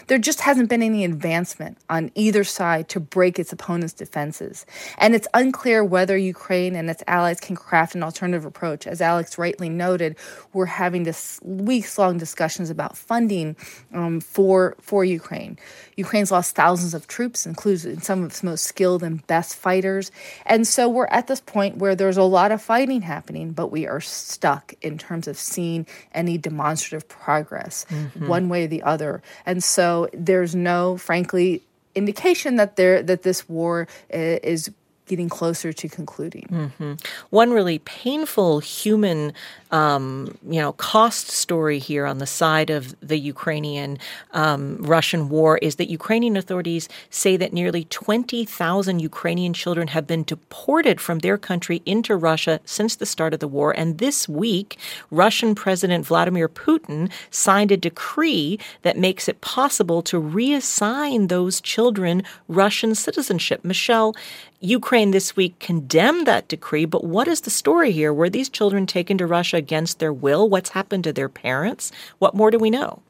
There just hasn't been any advancement on either side to break its opponent's defenses. And it's unclear whether Ukraine and its allies can craft an alternative approach. As Alex rightly noted, we're having this weeks long discussions about funding um, for, for Ukraine. Ukraine's lost thousands of troops, including some of its most skilled and best fighters. And so we're at this point where there's a lot of fighting happening, but we are stuck in terms of seeing any demonstrative progress mm-hmm. one way or the other. And so there's no, frankly, indication that there that this war uh, is getting closer to concluding. Mm-hmm. One really painful human, um, you know, cost story here on the side of the Ukrainian um, Russian war is that Ukrainian authorities say that nearly 20,000 Ukrainian children have been deported from their country into Russia since the start of the war. And this week, Russian President Vladimir Putin signed a decree that makes it possible to reassign those children Russian citizenship. Michelle, Ukraine this week condemned that decree, but what is the story here? Were these children taken to Russia against their will? What's happened to their parents? What more do we know?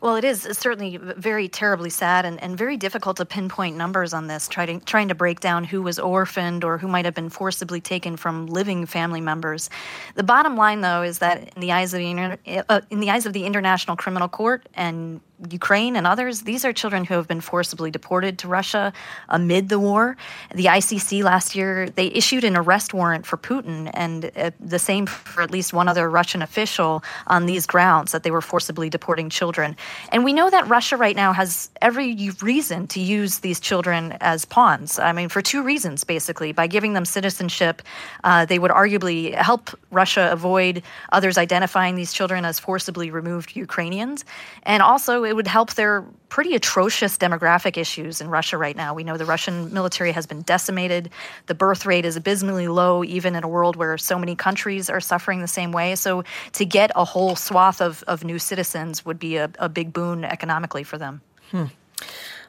Well, it is certainly very terribly sad and, and very difficult to pinpoint numbers on this, trying, trying to break down who was orphaned or who might have been forcibly taken from living family members. The bottom line, though, is that in the eyes of the, uh, in the eyes of the International Criminal Court and Ukraine and others, these are children who have been forcibly deported to Russia amid the war. The ICC last year, they issued an arrest warrant for Putin and uh, the same for at least one other Russian official on these grounds that they were forcibly deporting children. And we know that Russia right now has every reason to use these children as pawns. I mean, for two reasons, basically. By giving them citizenship, uh, they would arguably help Russia avoid others identifying these children as forcibly removed Ukrainians. And also, it would help their pretty atrocious demographic issues in Russia right now. We know the Russian military has been decimated. The birth rate is abysmally low, even in a world where so many countries are suffering the same way. So to get a whole swath of, of new citizens would be a, a big boon economically for them. Hmm.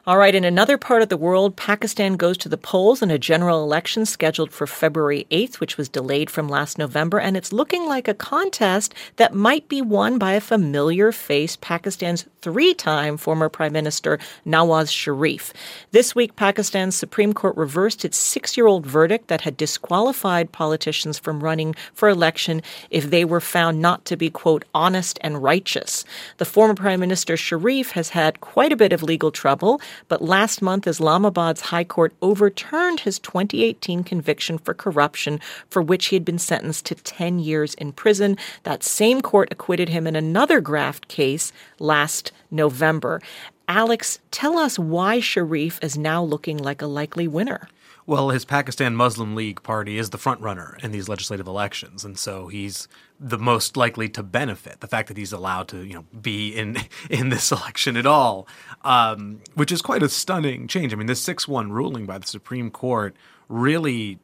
All right, in another part of the world, Pakistan goes to the polls in a general election scheduled for February 8th, which was delayed from last November, and it's looking like a contest that might be won by a familiar face, Pakistan's three time former Prime Minister Nawaz Sharif. This week, Pakistan's Supreme Court reversed its six year old verdict that had disqualified politicians from running for election if they were found not to be, quote, honest and righteous. The former Prime Minister Sharif has had quite a bit of legal trouble. But last month, Islamabad's High Court overturned his 2018 conviction for corruption, for which he had been sentenced to 10 years in prison. That same court acquitted him in another graft case last November. Alex, tell us why Sharif is now looking like a likely winner. Well, his Pakistan Muslim League party is the front runner in these legislative elections, and so he's the most likely to benefit. The fact that he's allowed to, you know, be in in this election at all, um, which is quite a stunning change. I mean, this six one ruling by the Supreme Court really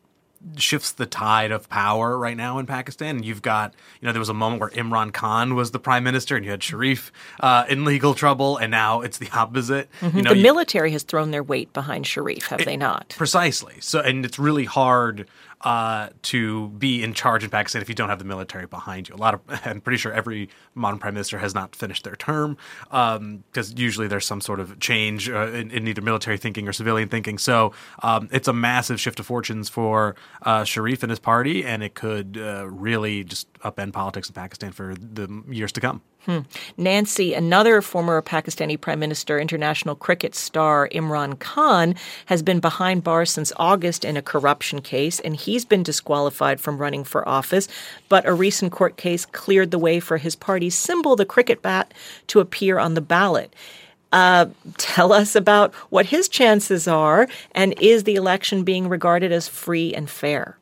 shifts the tide of power right now in Pakistan. And you've got, you know, there was a moment where Imran Khan was the prime minister, and you had Sharif uh, in legal trouble, and now it's the opposite. Mm-hmm. You know, the you, military has thrown their weight behind Sharif, have it, they not? Precisely. So, and it's really hard uh, to be in charge in Pakistan if you don't have the military behind you. A lot of, I'm pretty sure every modern prime minister has not finished their term because um, usually there's some sort of change uh, in, in, either military thinking or civilian thinking. So um, it's a massive shift of fortunes for uh, Sharif and his party, and it could uh, really just upend politics in Pakistan for the years to come. Hmm. Nancy, another former Pakistani Prime Minister, international cricket star Imran Khan, has been behind bars since August in a corruption case, and he's been disqualified from running for office. But a recent court case cleared the way for his party's symbol, the cricket bat, to appear on the ballot. Uh, tell us about what his chances are, and is the election being regarded as free and fair?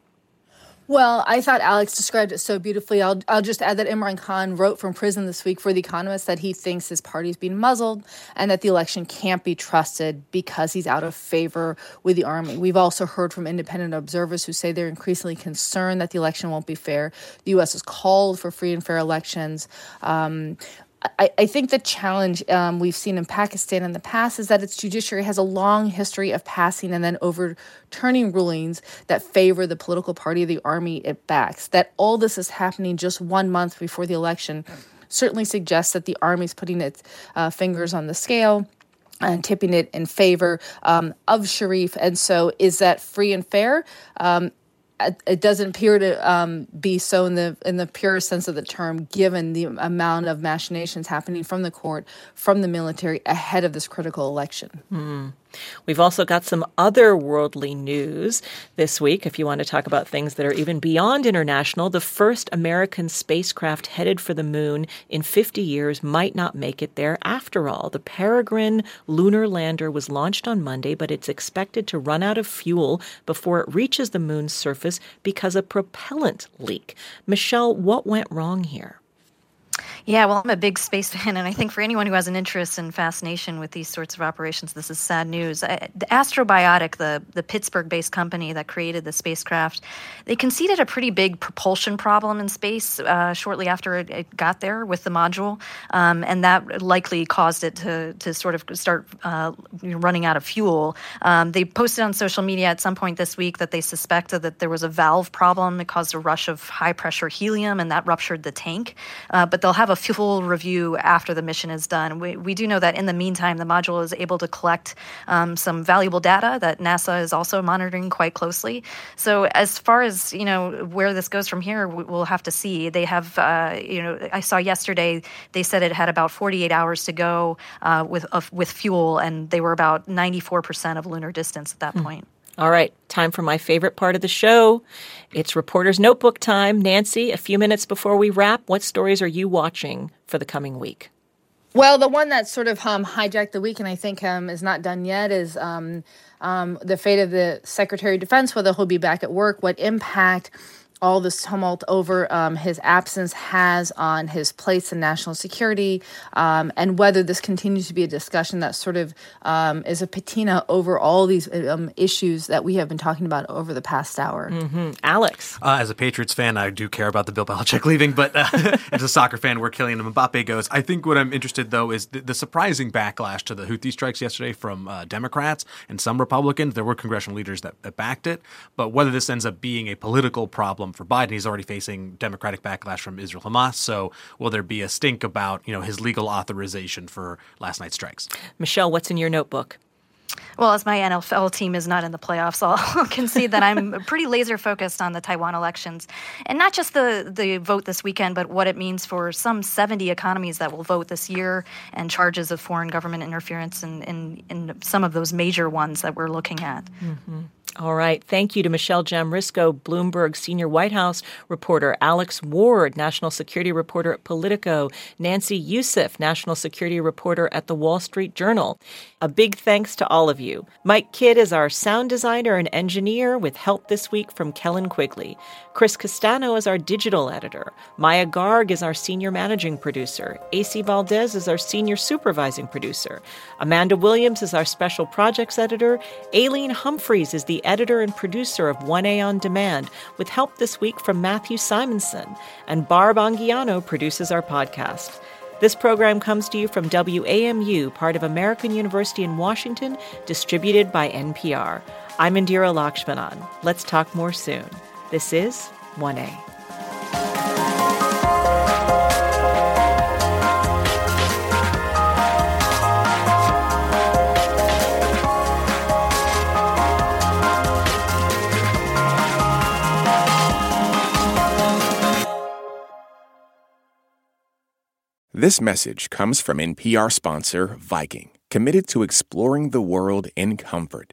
Well, I thought Alex described it so beautifully. I'll, I'll just add that Imran Khan wrote from prison this week for The Economist that he thinks his party's being muzzled and that the election can't be trusted because he's out of favor with the army. We've also heard from independent observers who say they're increasingly concerned that the election won't be fair. The U.S. has called for free and fair elections. Um, I, I, think the challenge um, we've seen in Pakistan in the past is that its judiciary has a long history of passing and then overturning rulings that favor the political party of the army it backs. That all this is happening just one month before the election certainly suggests that the army is putting its uh, fingers on the scale and tipping it in favor um, of Sharif. And so, is that free and fair? Um, it doesn't appear to um, be so in the in the purest sense of the term, given the amount of machinations happening from the court, from the military ahead of this critical election. Mm. We've also got some otherworldly news this week. If you want to talk about things that are even beyond international, the first American spacecraft headed for the moon in 50 years might not make it there after all. The Peregrine lunar lander was launched on Monday, but it's expected to run out of fuel before it reaches the moon's surface because a propellant leak. Michelle, what went wrong here? Yeah, well, I'm a big space fan, and I think for anyone who has an interest and fascination with these sorts of operations, this is sad news. The Astrobotic, the, the Pittsburgh based company that created the spacecraft, they conceded a pretty big propulsion problem in space uh, shortly after it, it, got there with the module, um, and that likely caused it to, to sort of start uh, running out of fuel. Um, they posted on social media at some point this week that they suspected that there was a valve problem. It caused a rush of high pressure helium, and that ruptured the tank. Uh, but they'll have a full review after the mission is done. We, we do know that in the meantime, the module is able to collect um, some valuable data that NASA is also monitoring quite closely. So as far as you know where this goes from here, we'll have to see. They have, uh, you know, I saw yesterday they said it had about 48 hours to go uh, with with fuel, and they were about 94 percent of lunar distance at that mm. point. All right, time for my favorite part of the show. It's Reporter's Notebook time. Nancy, a few minutes before we wrap, what stories are you watching for the coming week? Well, the one that sort of um, hijacked the week and I think um, is not done yet is um, um the fate of the Secretary of Defense, whether he'll be back at work, what impact all this tumult over um, his absence has on his place in national security, um, and whether this continues to be a discussion that sort of um, is a patina over all these um, issues that we have been talking about over the past hour. Mm-hmm. Alex, uh, as a Patriots fan, I do care about the Bill Belichick leaving, but uh, as a soccer fan, where Kylian Mbappe goes, I think what I'm interested though is the, the surprising backlash to the Houthi strikes yesterday from uh, Democrats and some Republicans. There were congressional leaders that, that backed it, but whether this ends up being a political problem for Biden. He's already facing democratic backlash from Israel Hamas. So will there be a stink about you know his legal authorization for last night's strikes? Michelle, what's in your notebook? Well, as my NFL team is not in the playoffs, I'll concede that I'm pretty laser focused on the Taiwan elections, and not just the the vote this weekend, but what it means for some 70 economies that will vote this year, and charges of foreign government interference in in, in some of those major ones that we're looking at. Mm-hmm. All right. Thank you to Michelle Jamrisko, Bloomberg senior White House reporter, Alex Ward, national security reporter at Politico, Nancy Youssef, national security reporter at the Wall Street Journal. A big thanks to all of you. Mike Kidd is our sound designer and engineer with help this week from Kellen Quigley. Chris Castano is our digital editor. Maya Garg is our senior managing producer. AC Valdez is our senior supervising producer. Amanda Williams is our special projects editor. Aileen Humphreys is the editor and producer of 1A On Demand, with help this week from Matthew Simonson. And Barb Anguiano produces our podcast. This program comes to you from WAMU, part of American University in Washington, distributed by NPR. I'm Indira Lakshmanan. Let's talk more soon. This is 1A. This message comes from NPR sponsor Viking, committed to exploring the world in comfort.